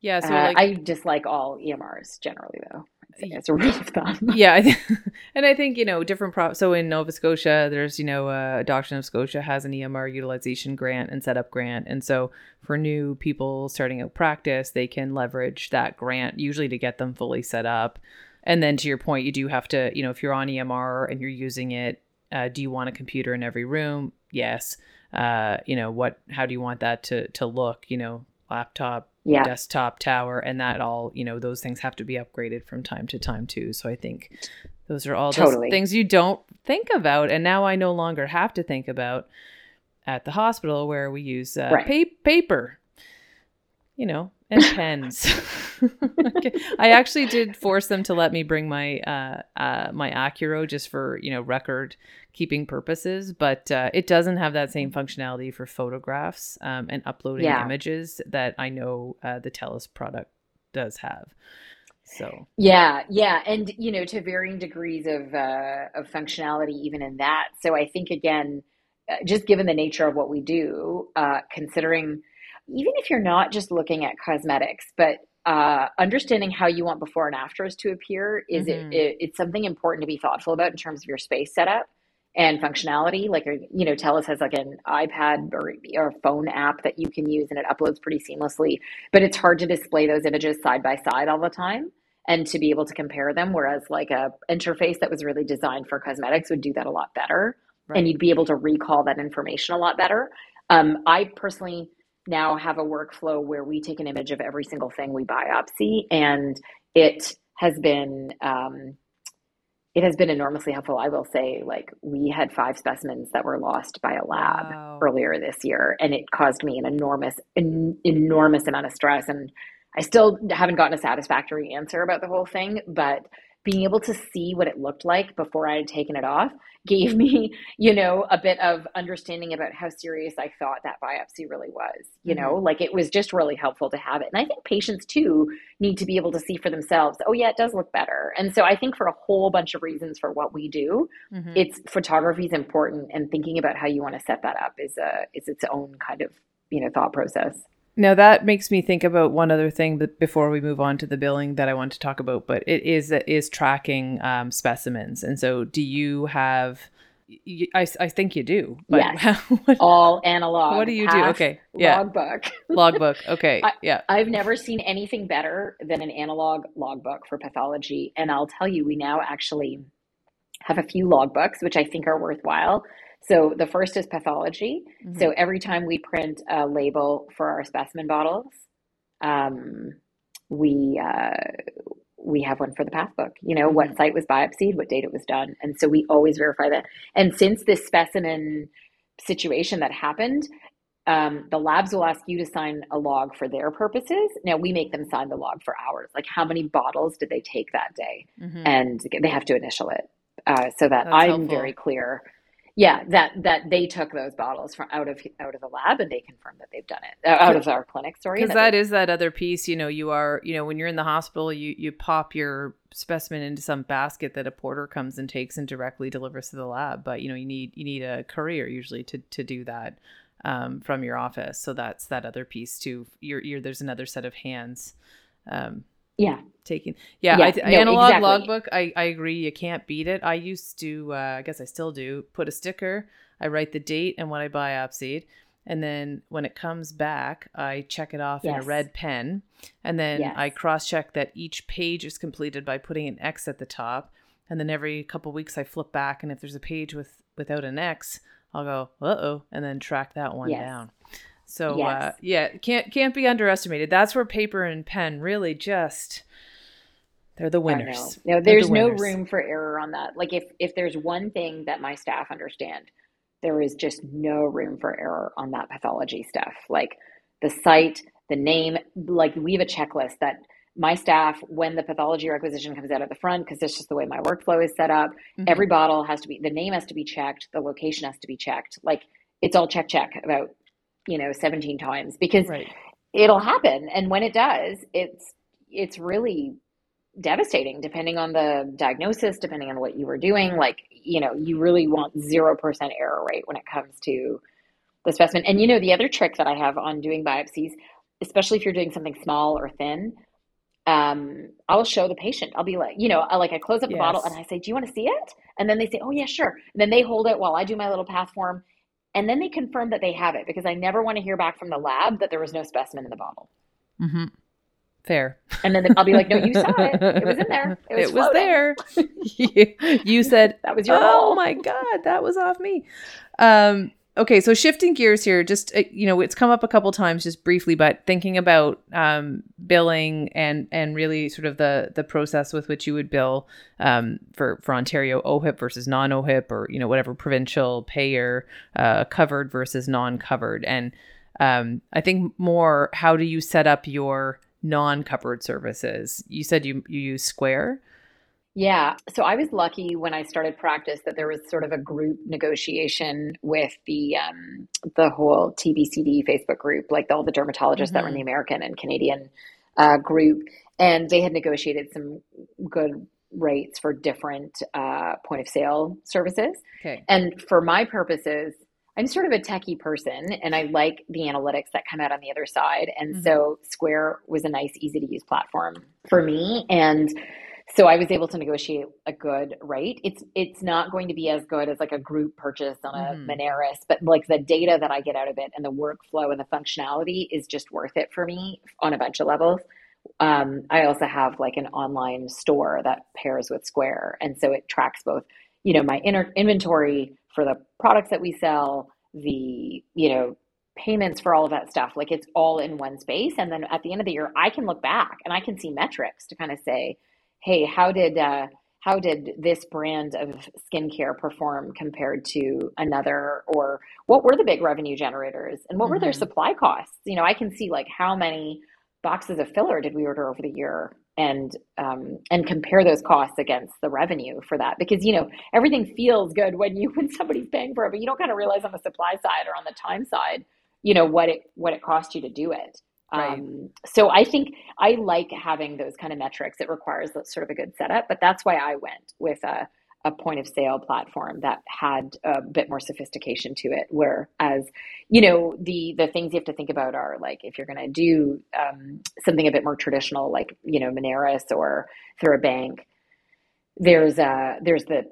Speaker 2: Yeah, so
Speaker 3: uh, like, I dislike all EMRs generally, though. It's a rule of thumb.
Speaker 2: yeah, and I think you know different pro. So in Nova Scotia, there's you know uh, Doctors Nova Scotia has an EMR utilization grant and setup grant, and so for new people starting out practice, they can leverage that grant usually to get them fully set up. And then to your point, you do have to you know if you're on EMR and you're using it, uh, do you want a computer in every room? Yes. Uh, you know what? How do you want that to to look? You know, laptop yeah. desktop tower and that all you know those things have to be upgraded from time to time too so i think those are all totally. those things you don't think about and now i no longer have to think about at the hospital where we use uh, right. pa- paper you know and pens i actually did force them to let me bring my uh, uh, my Accuro just for you know record keeping purposes, but uh, it doesn't have that same functionality for photographs um, and uploading yeah. images that I know uh, the TELUS product does have. So
Speaker 3: yeah, yeah, and you know to varying degrees of uh, of functionality even in that. So I think again, uh, just given the nature of what we do, uh, considering even if you're not just looking at cosmetics, but uh, understanding how you want before and afters to appear is mm-hmm. it, it, it's something important to be thoughtful about in terms of your space setup and functionality. Like, you know, TELUS has like an iPad or, or phone app that you can use and it uploads pretty seamlessly, but it's hard to display those images side by side all the time and to be able to compare them. Whereas like a interface that was really designed for cosmetics would do that a lot better. Right. And you'd be able to recall that information a lot better. Um, I personally now have a workflow where we take an image of every single thing we biopsy and it has been um, it has been enormously helpful. I will say, like, we had five specimens that were lost by a lab wow. earlier this year, and it caused me an enormous, en- enormous amount of stress. And I still haven't gotten a satisfactory answer about the whole thing, but being able to see what it looked like before I had taken it off gave me, you know, a bit of understanding about how serious I thought that biopsy really was. You mm-hmm. know, like it was just really helpful to have it. And I think patients too need to be able to see for themselves, oh yeah, it does look better. And so I think for a whole bunch of reasons for what we do, mm-hmm. it's photography is important and thinking about how you want to set that up is a is its own kind of, you know, thought process.
Speaker 2: Now that makes me think about one other thing but before we move on to the billing that I want to talk about, but it is is tracking um, specimens. And so, do you have? I, I think you do.
Speaker 3: But yes. what, all analog.
Speaker 2: What do you do? Okay. Yeah.
Speaker 3: Logbook.
Speaker 2: logbook. Okay. I, yeah.
Speaker 3: I've never seen anything better than an analog logbook for pathology, and I'll tell you, we now actually have a few logbooks, which I think are worthwhile. So the first is pathology. Mm-hmm. So every time we print a label for our specimen bottles, um, we uh, we have one for the path book. You know, mm-hmm. what site was biopsied, what date it was done, and so we always verify that. And since this specimen situation that happened, um, the labs will ask you to sign a log for their purposes. Now we make them sign the log for ours. Like how many bottles did they take that day, mm-hmm. and they have to initial it uh, so that That's I'm helpful. very clear yeah that that they took those bottles from out of out of the lab and they confirmed that they've done it. Uh, out of our clinic sorry
Speaker 2: because that, that is that other piece you know you are you know when you're in the hospital you you pop your specimen into some basket that a porter comes and takes and directly delivers to the lab. But you know you need you need a courier usually to to do that um, from your office. So that's that other piece too. You're, you're there's another set of hands um,
Speaker 3: yeah
Speaker 2: taking yeah, yeah I, no, analog exactly. logbook I, I agree you can't beat it i used to uh, i guess i still do put a sticker i write the date and what i biopsied and then when it comes back i check it off yes. in a red pen and then yes. i cross check that each page is completed by putting an x at the top and then every couple weeks i flip back and if there's a page with without an x i'll go uh-oh and then track that one yes. down so uh, yes. uh, yeah, can't can't be underestimated. That's where paper and pen really just they're the winners.
Speaker 3: No, there's the winners. no room for error on that. Like if if there's one thing that my staff understand, there is just no room for error on that pathology stuff. Like the site, the name, like we have a checklist that my staff, when the pathology requisition comes out at the front, because that's just the way my workflow is set up, mm-hmm. every bottle has to be the name has to be checked, the location has to be checked. Like it's all check check about you know 17 times because right. it'll happen and when it does it's it's really devastating depending on the diagnosis depending on what you were doing like you know you really want 0% error rate when it comes to the specimen and you know the other trick that i have on doing biopsies especially if you're doing something small or thin um, I'll show the patient. I'll be like, you know, I, like I close up the yes. bottle and I say, "Do you want to see it?" And then they say, "Oh yeah, sure." And then they hold it while I do my little path form, and then they confirm that they have it because I never want to hear back from the lab that there was no specimen in the bottle.
Speaker 2: Mm-hmm. Fair.
Speaker 3: And then I'll be like, no, you saw it. It was in there. It was,
Speaker 2: it was there. you, you, said,
Speaker 3: that was your
Speaker 2: Oh my God, that was off me. Um, okay so shifting gears here just uh, you know it's come up a couple times just briefly but thinking about um, billing and and really sort of the the process with which you would bill um, for for ontario ohip versus non-ohip or you know whatever provincial payer uh, covered versus non-covered. And um, i think more how do you set up your non-covered services? You said you you use square
Speaker 3: yeah. So I was lucky when I started practice that there was sort of a group negotiation with the um, the whole TBCD Facebook group, like all the dermatologists mm-hmm. that were in the mm-hmm. American and Canadian uh, group, and they had negotiated some good rates for different uh, point of sale services.
Speaker 2: Okay.
Speaker 3: And for my purposes, I'm sort of a techie person and I like the analytics that come out on the other side. And
Speaker 2: Mhm.
Speaker 3: so Square was a nice, easy to use platform for me. And so I was able to negotiate a good rate. It's it's not going to be as good as like a group purchase on a
Speaker 2: Mhm.
Speaker 3: Moneris, but like the data that I get out of it and the workflow and the functionality is just worth it for me on a bunch of levels. Um, I also have like an online store that pairs with Square, and so it tracks both, you know, my inner inventory for the products that we sell, the you know payments for all of that stuff. Like it's all in one space, and then at the end of the year, I can look back and I can see metrics to kind of say, hey, how did uh, how did this brand of skincare perform compared to another? Or what were the big revenue generators? And what were their
Speaker 2: Mhm.
Speaker 3: supply costs? You know i can see like how many boxes of filler did we order over the year and um, and compare those costs against the revenue for that. Because you know everything feels good when you when somebody's paying for it but you don't kind of realize on the supply side or on the time side you know what it what it cost you to do it Um, so i think i like having those kind of metrics. It requires sort of a good setup but that's why i went with a a point of sale platform that had a bit more sophistication to it whereas you know the the things you have to think about are like if you're going to do um, something a bit more traditional like you know Moneris or through a bank there's a there's the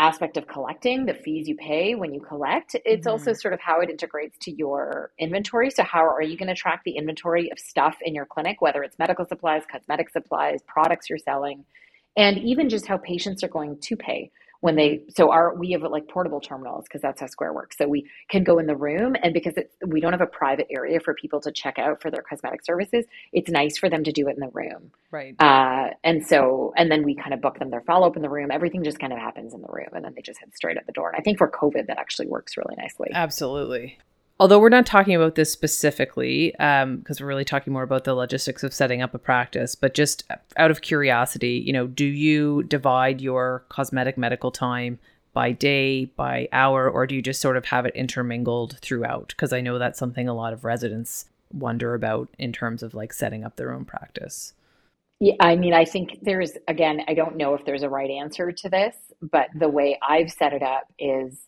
Speaker 3: aspect of collecting the fees you pay when you collect it's mm-hmm. also sort of how it integrates to your inventory. So how are you going to track the inventory of stuff in your clinic whether it's medical supplies cosmetic supplies products you're selling and even just how patients are going to pay when they so our we have like portable terminals because that's how square works. So we can go in the room and because it, we don't have a private area for people to check out for their cosmetic services it's nice for them to do it in the room.
Speaker 2: Right.
Speaker 3: uh, and so and then we kind of book them their follow-up in the room. Everything just kind of happens in the room and then they just head straight out the door. And i think for covid that actually works really nicely.
Speaker 2: Absolutely. Although we're not talking about this specifically, um, because we're really talking more about the logistics of setting up a practice, but just out of curiosity, you know, do you divide your cosmetic medical time by day, by hour, or do you just sort of have it intermingled throughout? Because I know that's something a lot of residents wonder about in terms of like setting up their own practice.
Speaker 3: Yeah, I mean, I think there's, again, I don't know if there's a right answer to this, but the way I've set it up is,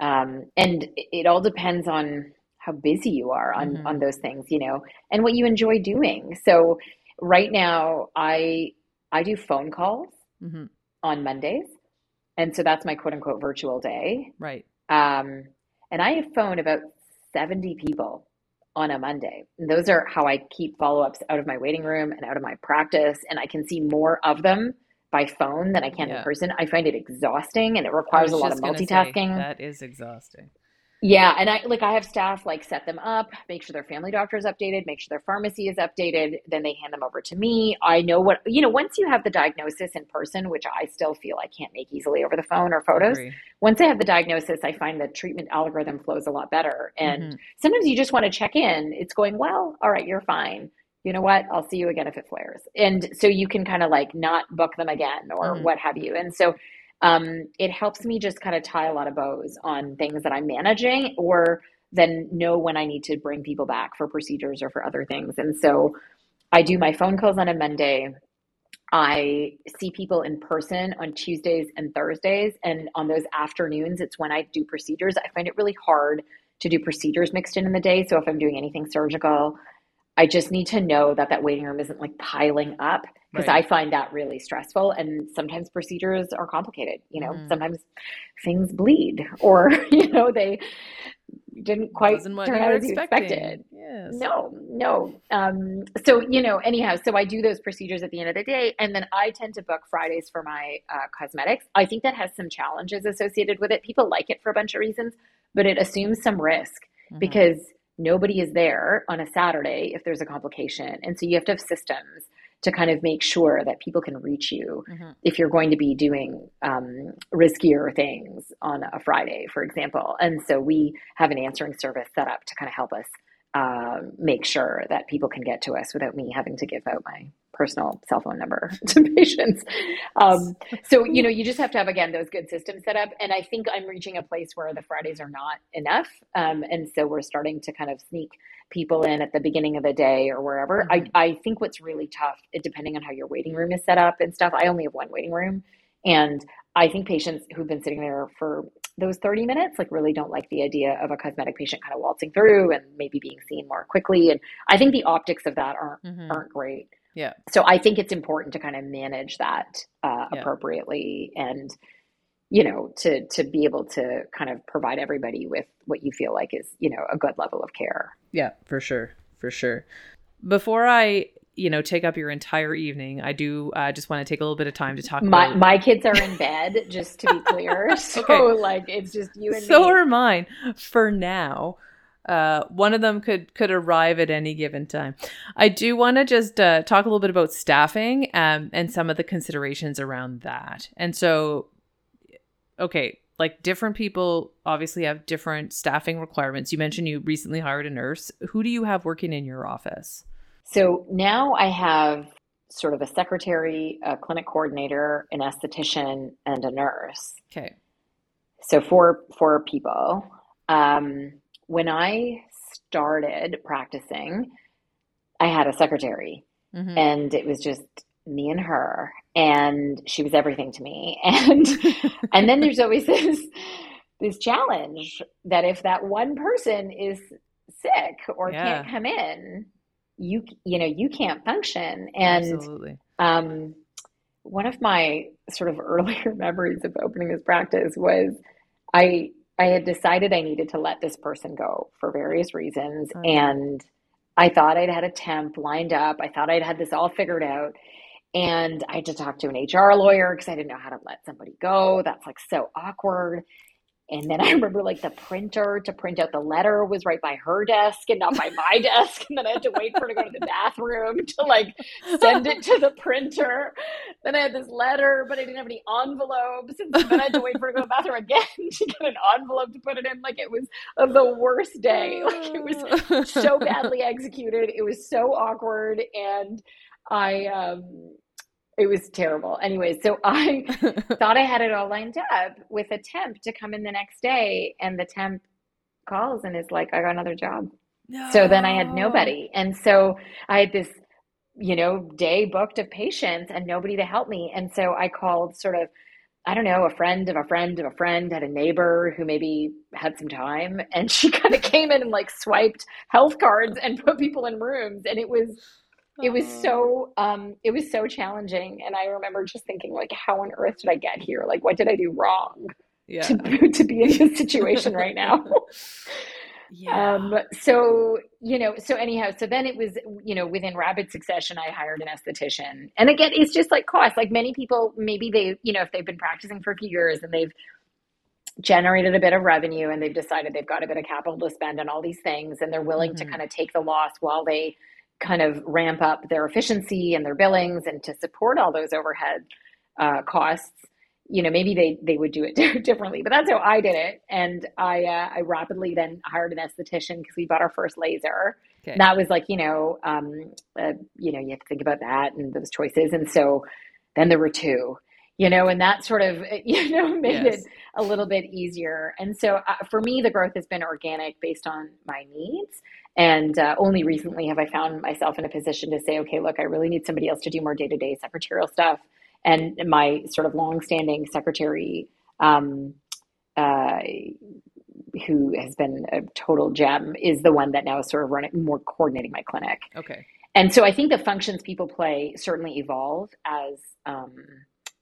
Speaker 3: um, and it all depends on how busy you are on,
Speaker 2: Mhm.
Speaker 3: on those things, you know, and what you enjoy doing. So right now, I, I do phone calls
Speaker 2: hmm
Speaker 3: on Mondays. And so that's my quote unquote virtual day.
Speaker 2: Right.
Speaker 3: Um, and I have phoned about 70 people on a Monday. And those are how I keep follow ups out of my waiting room and out of my practice. And I can see more of them by phone than I can
Speaker 2: Yeah.
Speaker 3: in person. I find it exhausting and it requires a lot of
Speaker 2: gonna say,
Speaker 3: multitasking.
Speaker 2: that is exhausting.
Speaker 3: Yeah, and I like I have staff like set them up, make sure their family doctor is updated, make sure their pharmacy is updated, then they hand them over to me. I know what you know, once you have the diagnosis in person, which I still feel I can't make easily over the phone or photos.
Speaker 2: Agree.
Speaker 3: Once I have the diagnosis, I find the treatment algorithm flows a lot better. And
Speaker 2: Mhm.
Speaker 3: sometimes you just want to check in. It's going, well, all right, you're fine. You know what? I'll see you again if it flares. And so you can kind of like not book them again or
Speaker 2: Mhm.
Speaker 3: what have you. And so um, it helps me just kind of tie a lot of bows on things that I'm managing or then know when I need to bring people back for procedures or for other things. And so I do my phone calls on a Monday. I see people in person on Tuesdays and Thursdays. And on those afternoons, it's when I do procedures. I find it really hard to do procedures mixed in in the day. So if I'm doing anything surgical, I just need to know that that waiting room isn't like piling up because
Speaker 2: Right.
Speaker 3: I find that really stressful. And sometimes procedures are complicated. You know,
Speaker 2: Mhm.
Speaker 3: sometimes things bleed or, you know, they didn't quite turn out as you expected.
Speaker 2: Yes.
Speaker 3: No, no. Um, so, you know, anyhow, so I do those procedures at the end of the day, and then I tend to book Fridays for my uh, cosmetics. I think that has some challenges associated with it. People like it for a bunch of reasons, but it assumes some risk
Speaker 2: Mhm.
Speaker 3: because nobody is there on a Saturday if there's a complication. And so you have to have systems to kind of make sure that people can reach you
Speaker 2: Mhm.
Speaker 3: if you're going to be doing um, riskier things on a Friday, for example. And so we have an answering service set up to kind of help us um, make sure that people can get to us without me having to give out my personal cell phone number to patients. Um, so, you know, you just have to have, again, those good systems set up. And I think I'm reaching a place where the Fridays are not enough. Um, and so we're starting to kind of sneak people in at the beginning of the day or wherever. I, I think what's really tough, depending on how your waiting room is set up and stuff, I only have one waiting room. And I think patients who've been sitting there for those 30 minutes, like really don't like the idea of a cosmetic patient kind of waltzing through and maybe being seen more quickly. And I think the optics of that aren't mm-hmm. aren't great.
Speaker 2: Yeah.
Speaker 3: So I think it's important to kind of manage that uh, yeah. appropriately and you know to to be able to kind of provide everybody with what you feel like is you know a good level of care.
Speaker 2: Yeah, for sure, for sure. Before I you know take up your entire evening i do uh, just want to take a little bit of time to talk
Speaker 3: my,
Speaker 2: about
Speaker 3: my kids are in bed just to be clear so okay. like it's just you and
Speaker 2: so
Speaker 3: me.
Speaker 2: are mine for now uh, one of them could could arrive at any given time. I do want to just uh, talk a little bit about staffing um, and some of the considerations around that. And so, okay, like different people obviously have different staffing requirements. You mentioned you recently hired a nurse. Who do you have working in your office?
Speaker 3: So now I have sort of a secretary, a clinic coordinator, an esthetician, and a nurse.
Speaker 2: Okay.
Speaker 3: So four four people. Um, when I started practicing, I had a secretary, mm-hmm. and it was just me and her, and she was everything to me. And and then there's always this this challenge that if that one person is sick or yeah. can't come in, you you know you can't function and
Speaker 2: Absolutely.
Speaker 3: um one of my sort of earlier memories of opening this practice was i i had decided i needed to let this person go for various reasons mm-hmm. and i thought i'd had a temp lined up. I thought i'd had this all figured out and i had to talk to an hr lawyer because i didn't know how to let somebody go. That's like so awkward and then I remember like the printer to print out the letter was right by her desk and not by my desk. And then I had to wait for her to go to the bathroom to like send it to the printer. Then I had this letter, but I didn't have any envelopes. And so then I had to wait for her to go to the bathroom again to get an envelope to put it in. Like it was the worst day. Like it was so badly executed. It was so awkward. And I, um, it was terrible. Anyway, so I thought I had it all lined up with a temp to come in the next day, and the temp calls and is like, "I got another job." No. So then I had nobody, and so I had this, you know, day booked of patients and nobody to help me, and so I called sort of. I don't know, a friend of a friend of a friend had a neighbor who maybe had some time and she kind of came in and like swiped health cards and put people in rooms and it was it was so um it was so challenging and i remember just thinking like how on earth did i get here like what did i do wrong
Speaker 2: yeah.
Speaker 3: to, to be in this situation right now
Speaker 2: yeah. Um,
Speaker 3: so, you know, so anyhow, so then it was, you know, within rapid succession, I hired an esthetician. And again, it's just like cost. Like many people, maybe they, you know, if they've been practicing for a few years and they've generated a bit of revenue and they've decided they've got a bit of capital to spend on all these things and they're willing mm-hmm. to kind of take the loss while they kind of ramp up their efficiency and their billings and to support all those overhead uh, costs you know maybe they they would do it differently but that's how i did it. And i uh, i rapidly then hired an esthetician because we bought our first laser. Okay. that was like you know um uh, you know you have to think about that and those choices. And so then there were two you know and that sort of you know made yes. it a little bit easier. And so uh, for me the growth has been organic based on my needs and uh, only recently have I found myself in a position to say, okay, look, I really need somebody else to do more day to day secretarial stuff. And my sort of long-standing secretary, um, uh, who has been a total gem, is the one that now is sort of running more coordinating my clinic.
Speaker 2: Okay.
Speaker 3: And so I think the functions people play certainly evolve as um,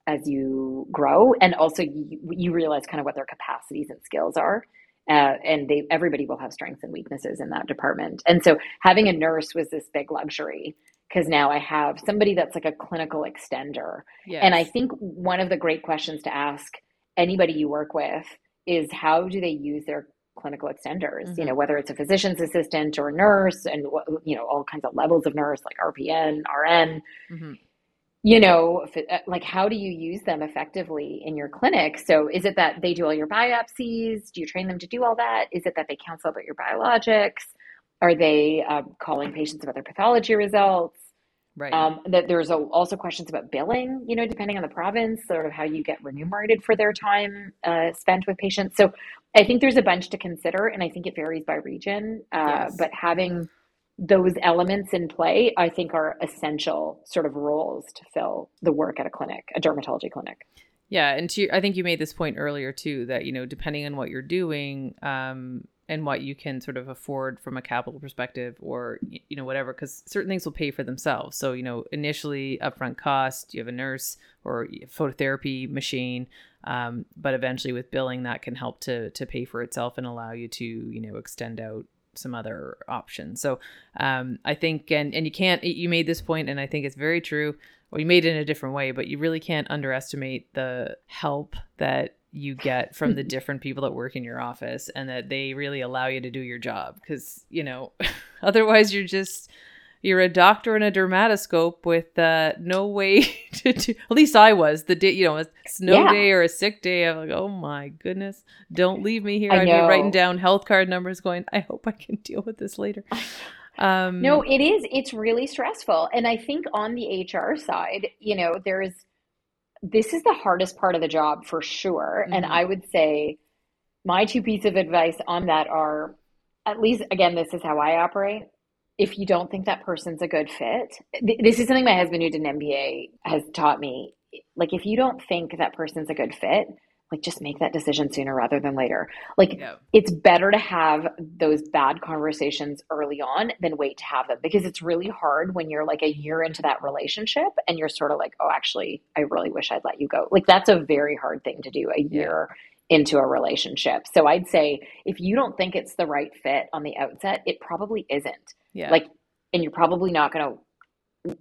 Speaker 3: as you grow, and also you, you realize kind of what their capacities and skills are. Uh, and they everybody will have strengths and weaknesses in that department. And so having a nurse was this big luxury because now I have somebody that's like a clinical extender. Yes. And I think one of the great questions to ask anybody you work with is how do they use their clinical extenders mm-hmm. you know whether it's a physician's assistant or a nurse and you know all kinds of levels of nurse like rpn rn mm-hmm you know, uh, like how do you use them effectively in your clinic? So is it that they do all your biopsies? Do you train them to do all that? Is it that they counsel about your biologics? Are they um, calling patients about their pathology results?
Speaker 2: Right.
Speaker 3: Um, that there's also questions about billing, you know, depending on the province, sort of how you get remunerated for their time uh, spent with patients. So I think there's a bunch to consider, and I think it varies by region. Uh, yes. But having those elements in play, I think, are essential sort of roles to fill the work at a clinic, a dermatology clinic.
Speaker 2: Yeah, and to, I think you made this point earlier too that you know depending on what you're doing um, and what you can sort of afford from a capital perspective, or you know whatever, because certain things will pay for themselves. So you know initially upfront cost, you have a nurse or phototherapy machine, um, but eventually with billing that can help to to pay for itself and allow you to you know extend out some other options. So um, I think and and you can't you made this point and I think it's very true well, you made it in a different way, but you really can't underestimate the help that you get from the different people that work in your office and that they really allow you to do your job because you know otherwise you're just you're a doctor in a dermatoscope with uh, no way to, to at least i was the day you know a snow yeah. day or a sick day i'm like oh my goodness don't leave me here I i'd know. be writing down health card numbers going i hope i can deal with this later
Speaker 3: um, no, it is. It's really stressful. And I think on the HR side, you know, there's this is the hardest part of the job for sure. Mm-hmm. And I would say my two pieces of advice on that are at least, again, this is how I operate. If you don't think that person's a good fit, this is something my husband who did an MBA has taught me. Like, if you don't think that person's a good fit, like just make that decision sooner rather than later. Like yeah. it's better to have those bad conversations early on than wait to have them because it's really hard when you're like a year into that relationship and you're sort of like, oh, actually, I really wish I'd let you go. Like that's a very hard thing to do a year yeah. Into a relationship. So I'd say if you don't think it's the right fit on the outset, it probably isn't. Yeah. Like, and you're probably not going to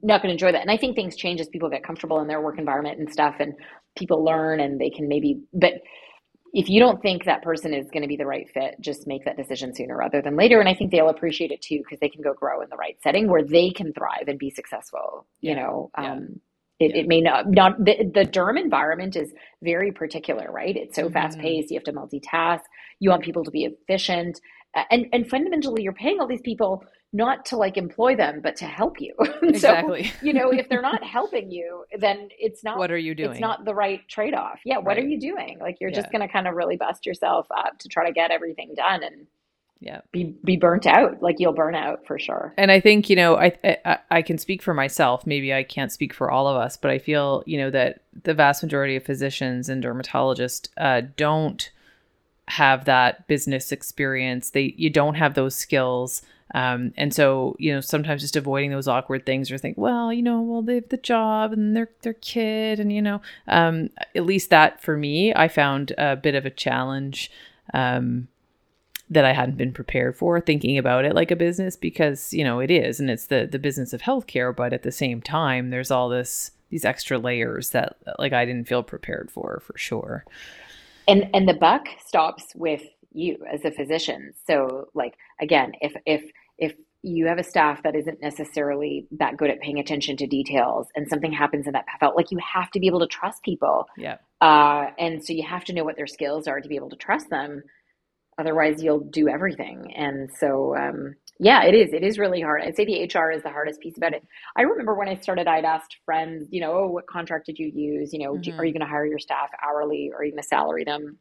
Speaker 3: not going to enjoy that. And I think things change as people get comfortable in their work environment and stuff, and people learn and they can maybe. But if you don't think that person is going to be the right fit, just make that decision sooner rather than later. And I think they'll appreciate it too because they can go grow in the right setting where they can thrive and be successful. You know, yeah. Um, it, yeah. it, may not not the, the derm environment is very particular, right? It's so mm-hmm. fast paced. You have to multitask. You want people to be efficient, and and fundamentally, you're paying all these people not to like employ them, but to help you.
Speaker 2: Exactly.
Speaker 3: so, you know, if they're not helping you, then it's not
Speaker 2: what are you doing?
Speaker 3: It's not the right trade off. Yeah, what right. are you doing? Like you're yeah. just gonna kind of really bust yourself up to try to get everything done and
Speaker 2: yeah.
Speaker 3: be be burnt out. Like you'll burn out for sure.
Speaker 2: And i think you know I, I i can speak for myself. Maybe i can't speak for all of us but i feel you know that the vast majority of physicians and dermatologists uh, don't have that business experience. They you don't have those skills. Um, and so, you know, sometimes just avoiding those awkward things or think, well, you know, well, they have the job and their their kid, and you know, um, at least that for me, I found a bit of a challenge um, that I hadn't been prepared for, thinking about it like a business because you know it is, and it's the the business of healthcare, but at the same time, there's all this these extra layers that like I didn't feel prepared for for sure.
Speaker 3: And and the buck stops with you as a physician. So like again, if if if you have a staff that isn't necessarily that good at paying attention to details and something happens in that path out, like you have to be able to trust people.
Speaker 2: Yeah.
Speaker 3: Uh, and so you have to know what their skills are to be able to trust them. Otherwise you'll do everything. And so, um, yeah, it is. It is really hard. I'd say the HR is the hardest piece about it. I remember when I started, I'd asked friends, you know, oh, what contract did you use? You know, mm-hmm. do, are you going to hire your staff hourly or are you going to salary them?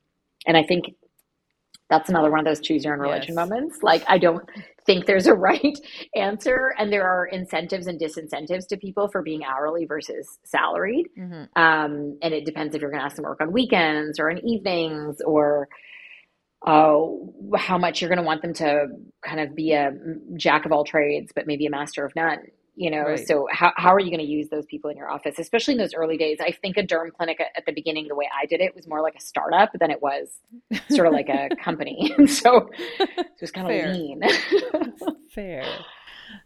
Speaker 3: And I think that's another one of those choose your own religion yes. moments. Like, I don't think there's a right answer, and there are incentives and disincentives to people for being hourly versus salaried. Mm-hmm. Um, and it depends if you're going to ask them to work on weekends or on evenings or uh, how much you're going to want them to kind of be a jack of all trades, but maybe a master of none you know? Right. so how, how are you going to use those people in your office especially in those early days? I think a derm clinic at, the beginning the way i did it was more like a startup than it was sort of like a company. So it was kind of lean.
Speaker 2: Fair.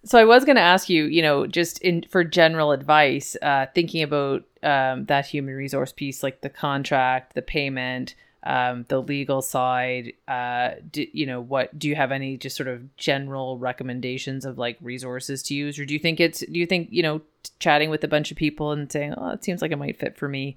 Speaker 2: So i was going to ask you you know just in for general advice uh, thinking about um, that human resource piece like the contract the payment um, the legal side uh, do, you know what do you have any just sort of general recommendations of like resources to use or do you think it's do you think you know chatting with a bunch of people and saying oh it seems like it might fit for me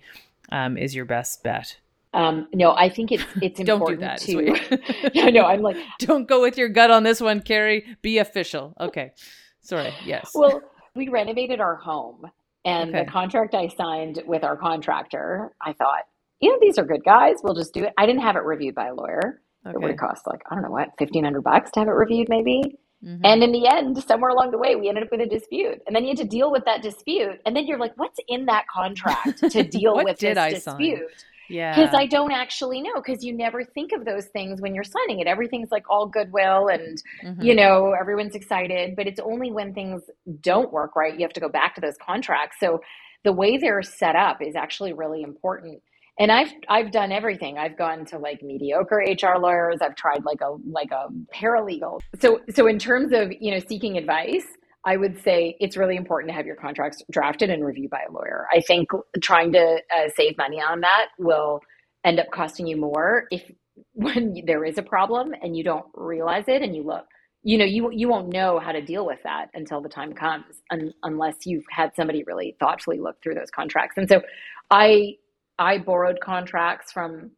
Speaker 2: um, is your best bet
Speaker 3: um, no, I think it's it's
Speaker 2: important
Speaker 3: don't
Speaker 2: do
Speaker 3: that, to. yeah, no, I'm like,
Speaker 2: don't go with your gut on this one, Kerri. Be official. Okay, sorry. Yes.
Speaker 3: Well, we renovated our home, and okay. the contract I signed with our contractor, I thought you know, these are good guys. We'll just do it. I didn't have it reviewed by a lawyer. Okay. It would have cost like, I don't know what, 1500 bucks to have it reviewed maybe. Mm-hmm. And in the end, somewhere along the way, we ended up with a dispute. And then you had to deal with that dispute. And then you're like, what's in that contract to deal with this I dispute? Sign?
Speaker 2: Yeah.
Speaker 3: Because I don't actually know, because you never think of those things when you're signing it. Everything's like all goodwill and, mm-hmm. you know, everyone's excited. But it's only when things don't work right, you have to go back to those contracts. So the way they're set up is actually really important. And I've I've done everything. I've gone to like mediocre HR lawyers. I've tried like a like a paralegal. So so in terms of, you know, seeking advice, I would say it's really important to have your contracts drafted and reviewed by a lawyer. I think trying to uh, save money on that will end up costing you more if when there is a problem and you don't realize it and you look you know you you won't know how to deal with that until the time comes un, unless you've had somebody really thoughtfully look through those contracts and so i i borrowed contracts from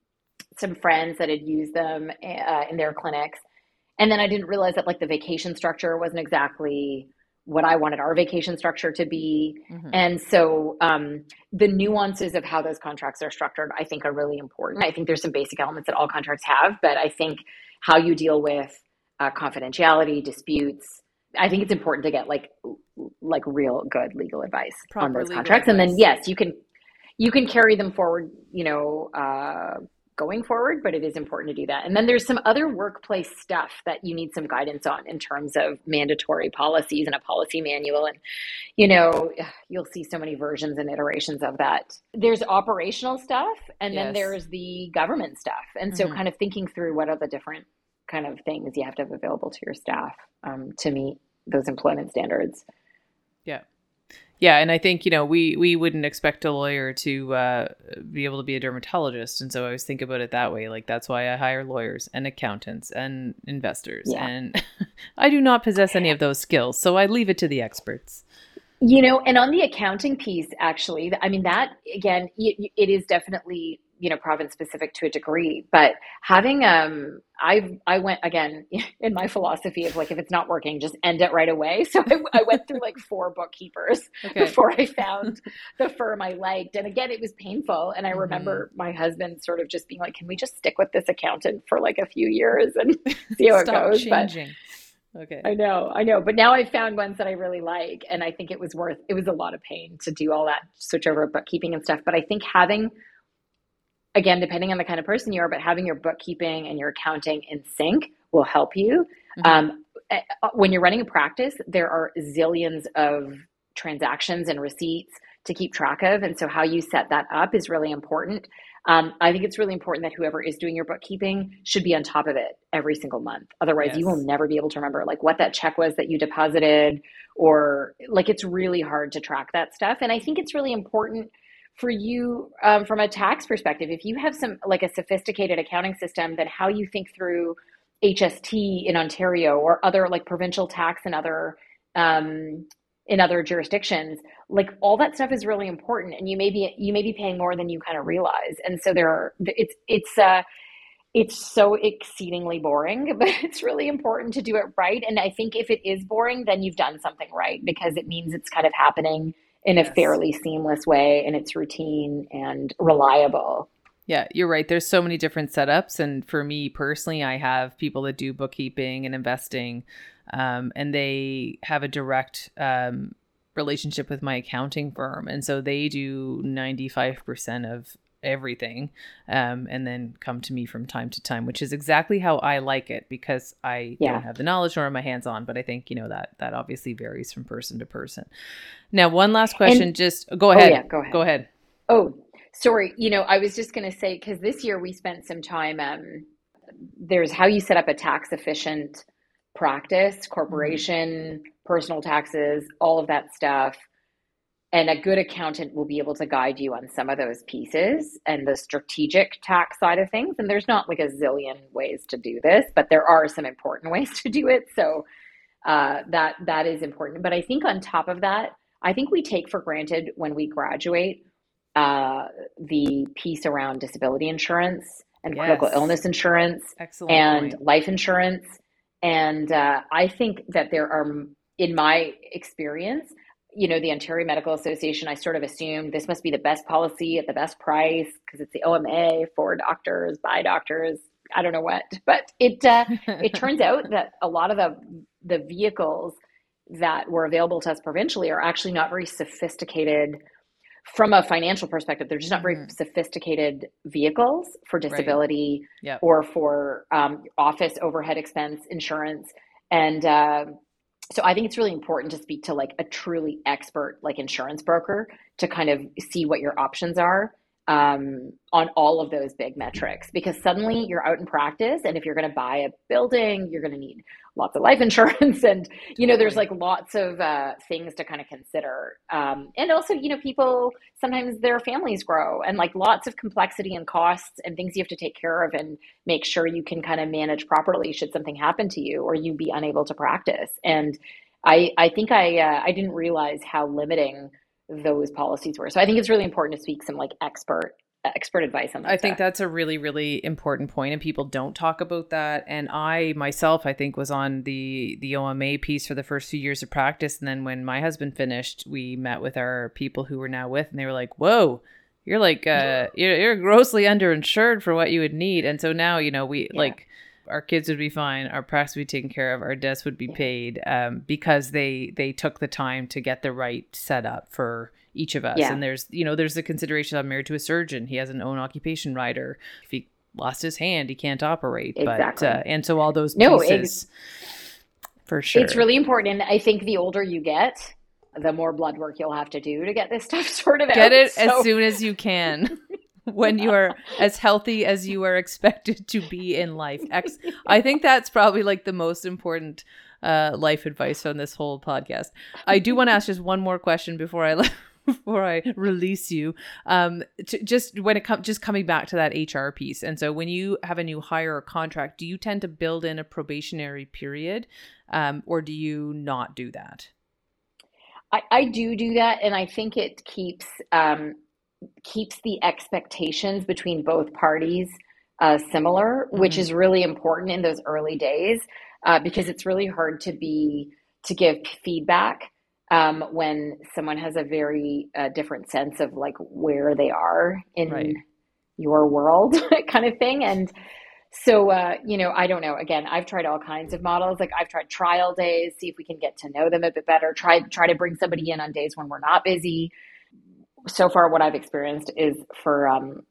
Speaker 3: some friends that had used them uh, in their clinics and then i didn't realize that like the vacation structure wasn't exactly what I wanted our vacation structure to be. Mm-hmm. And so um, the nuances of how those contracts are structured, I think, are really important. I think there's some basic elements that all contracts have, but I think how you deal with uh, confidentiality, disputes, I think it's important to get like like real good legal advice Proper on those contracts. Advice. And then yes, you can you can carry them forward, you know, uh, going forward, but it is important to do that. And then there's some other workplace stuff that you need some guidance on in terms of mandatory policies and a policy manual. And, you know, you'll see so many versions and iterations of that. There's operational stuff, and yes. then there's the government stuff. And so, mm-hmm. kind of thinking through what are the different kind of things you have to have available to your staff um, to meet those employment standards.
Speaker 2: Yeah. Yeah, and I think you know we we wouldn't expect a lawyer to uh, be able to be a dermatologist, and so I always think about it that way. Like that's why I hire lawyers and accountants and investors, yeah. and I do not possess any of those skills, so I leave it to the experts.
Speaker 3: You know, and on the accounting piece, actually, I mean that again, it, it is definitely you know province specific to a degree but having um i i went again in my philosophy of like if it's not working just end it right away so i, I went through like four bookkeepers okay. before i found the firm i liked and again it was painful and i mm-hmm. remember my husband sort of just being like can we just stick with this accountant for like a few years and see how it goes
Speaker 2: changing. but Okay.
Speaker 3: I know, I know. But now I've found ones that I really like. And I think it was worth, it was a lot of pain to do all that switch over bookkeeping and stuff. But I think having again, depending on the kind of person you are, but having your bookkeeping and your accounting in sync will help you. Mm-hmm. Um, eh, uh, when you're running a practice, there are zillions of transactions and receipts to keep track of. And so, how you set that up is really important. Um, I think it's really important that whoever is doing your bookkeeping should be on top of it every single month. Otherwise, yes. you will never be able to remember like what that check was that you deposited, or like it's really hard to track that stuff. And I think it's really important for you um, from a tax perspective if you have some like a sophisticated accounting system then how you think through hst in ontario or other like provincial tax and other um, in other jurisdictions like all that stuff is really important and you may be you may be paying more than you kind of realize. And so there are it's it's uh it's so exceedingly boring but it's really important to do it right. And i think if it is boring then you've done something right because it means it's kind of happening in yes. a fairly seamless way and it's routine and reliable.
Speaker 2: Yeah, you're right. There's so many different setups. And for me personally, I have people that do bookkeeping and investing, um, and they have a direct um, relationship with my accounting firm. And so they do 95% of everything um, and then come to me from time to time which is exactly how i like it because i yeah. don't have the knowledge nor am i hands on but i think you know that that obviously varies from person to person. Now one last question and, just go ahead. Oh, yeah, go ahead. Go ahead.
Speaker 3: Oh sorry you know i was just going to say because this year we spent some time um, there's how you set up a tax efficient practice corporation mm-hmm. personal taxes all of that stuff and a good accountant will be able to guide you on some of those pieces and the strategic tax side of things. And there's not like a zillion ways to do this, but there are some important ways to do it. So uh, that that is important. But I think on top of that, I think we take for granted when we graduate uh, the piece around disability insurance and yes. critical illness insurance Excellent and point. life insurance. And uh, I think that there are, in my experience, you know, the Ontario Medical Association, I sort of assumed this must be the best policy at the best price because it's the OMA for doctors, by doctors, I don't know what. But it uh, it turns out that a lot of the the vehicles that were available to us provincially are actually not very sophisticated from a financial perspective. They're just not very mm. sophisticated vehicles for disability
Speaker 2: right. yep.
Speaker 3: or for um, office overhead expense insurance. And uh, so I think it's really important to speak to like a truly expert, like insurance broker, to kind of see what your options are um, on all of those big metrics because suddenly you're out in practice and if you're going to buy a building you're going to need lots of life insurance and you know there's like lots of uh, things to kind of consider. Um, and also you know people sometimes their families grow and like lots of complexity and costs and things you have to take care of and make sure you can kind of manage properly should something happen to you or you be unable to practice. And i i think i uh, i didn't realize how limiting those policies were. So I think it's really important to speak some like expert expert advice on that.
Speaker 2: I stuff. think that's a really really important point and people don't talk about that and I myself I think was on the the OMA piece for the first few years of practice and then when my husband finished we met with our people who we're now with and they were like, "Whoa, you're like uh you're, you're grossly underinsured for what you would need." And so now, you know, we yeah. like our kids would be fine, our practice would be taken care of, our debts would be paid um, because they they took the time to get the right setup for each of us. Yeah. And there's you know there's the consideration. I'm married to a surgeon. He has an own occupation rider. If he lost his hand, he can't operate. Exactly. But uh, and so all those no, pieces. for sure.
Speaker 3: It's really important. And I think the older you get, the more blood work you'll have to do to get this stuff sorted
Speaker 2: out.
Speaker 3: Get
Speaker 2: it so. as soon as you can. when you are as healthy as you are expected to be in life. Ex- I think that's probably like the most important uh, life advice on this whole podcast. I do want to ask just one more question before I before I release you. Um, to, just when it comes, just coming back to that HR piece. And so, when you have a new hire or contract, do you tend to build in a probationary period, um, or do you not do that?
Speaker 3: I, I do do that, and I think it keeps um, keeps the expectations between both parties uh, similar, mm-hmm. which is really important in those early days uh, because it's really hard to be to give feedback um, when someone has a very uh, different sense of like where they are in right. your world, kind of thing, and. So, uh, you know, I don't know. Again, I've tried all kinds of models. Like I've tried trial days, see if we can get to know them a bit better. Try try to bring somebody in on days when we're not busy so far what I've experienced is for um,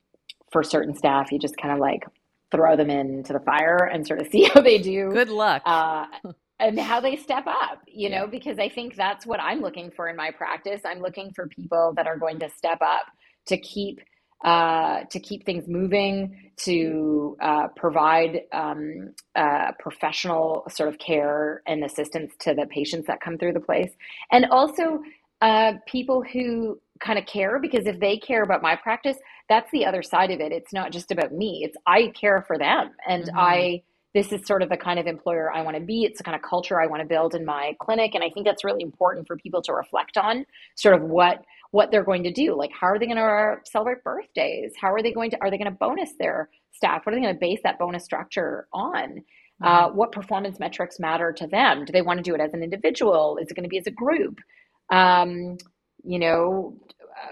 Speaker 3: for certain staff, you just kind of like throw them into the fire and sort of see how they do.
Speaker 2: Good luck.
Speaker 3: Uh, and how they step up, you know, because I think that's what I'm looking for in my practice. I'm looking for people that are going to step up to keep uh, to keep things moving, to uh, provide um, uh, professional sort of care and assistance to the patients that come through the place, and also uh, people who kind of care because if they care about my practice, that's the other side of it. It's not just about me. It's I care for them and mm-hmm. I this is sort of the kind of employer I want to be. It's the kind of culture I want to build in my clinic and I think that's really important for people to reflect on sort of what what they're going to do. Like how are they going to celebrate birthdays? How are they going to are they going to bonus their staff? What are they going to base that bonus structure on? Mm-hmm. Uh, what performance metrics matter to them? Do they want to do it as an individual? Is it going to be as a group? Um, you know,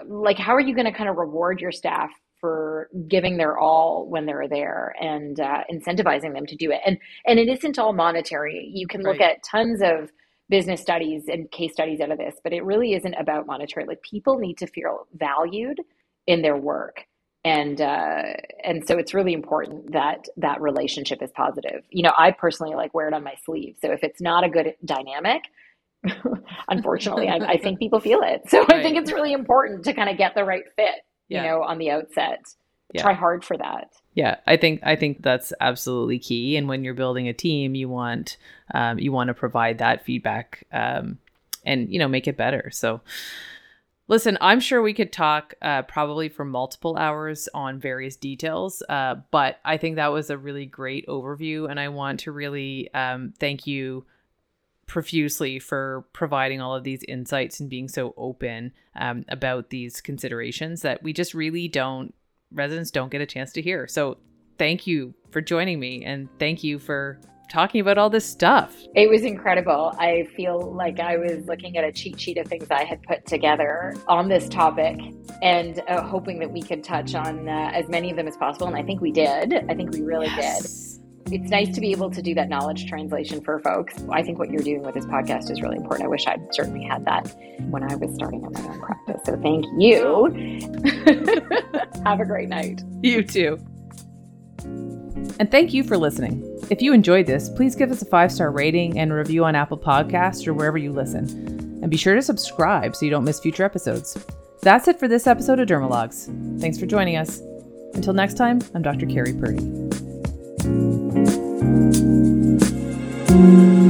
Speaker 3: like how are you going to kind of reward your staff for giving their all when they're there and uh, incentivizing them to do it? And and it isn't all monetary. You can look right. at tons of business studies and case studies out of this, but it really isn't about monetary. Like people need to feel valued in their work and uh, and so it's really important that that relationship is positive. You know, I personally like wear it on my sleeve. So if it's not a good dynamic, unfortunately I, I, think people feel it so right. i think it's really important to kind of get the right fit yeah. you know on the outset yeah. try hard for that
Speaker 2: yeah i think i think that's absolutely key and when you're building a team you want um, you want to provide that feedback um, and you know make it better so Listen, I'm sure we could talk uh, probably for multiple hours on various details, uh, but I think that was a really great overview. And I want to really um, thank you profusely for providing all of these insights and being so open um, about these considerations that we just really don't residents don't get a chance to hear. So thank you for joining me and thank you for talking about all this stuff.
Speaker 3: It was incredible. I feel like i was looking at a cheat sheet of things i had put together on this topic and uh, hoping that we could touch on uh, as many of them as possible and i think we did. I think we really yes. did it's nice to be able to do that knowledge translation for folks. I think what you're doing with this podcast is really important. I wish I'd certainly had that when I was starting up my own practice. So thank you. Have a great night.
Speaker 2: You too. And thank you for listening. If you enjoyed this, please give us a five star rating and review on Apple Podcasts or wherever you listen. And be sure to subscribe so you don't miss future episodes. That's it for this episode of Dermalogs. Thanks for joining us. Until next time, I'm Dr. Kerri Purdy. Thank you.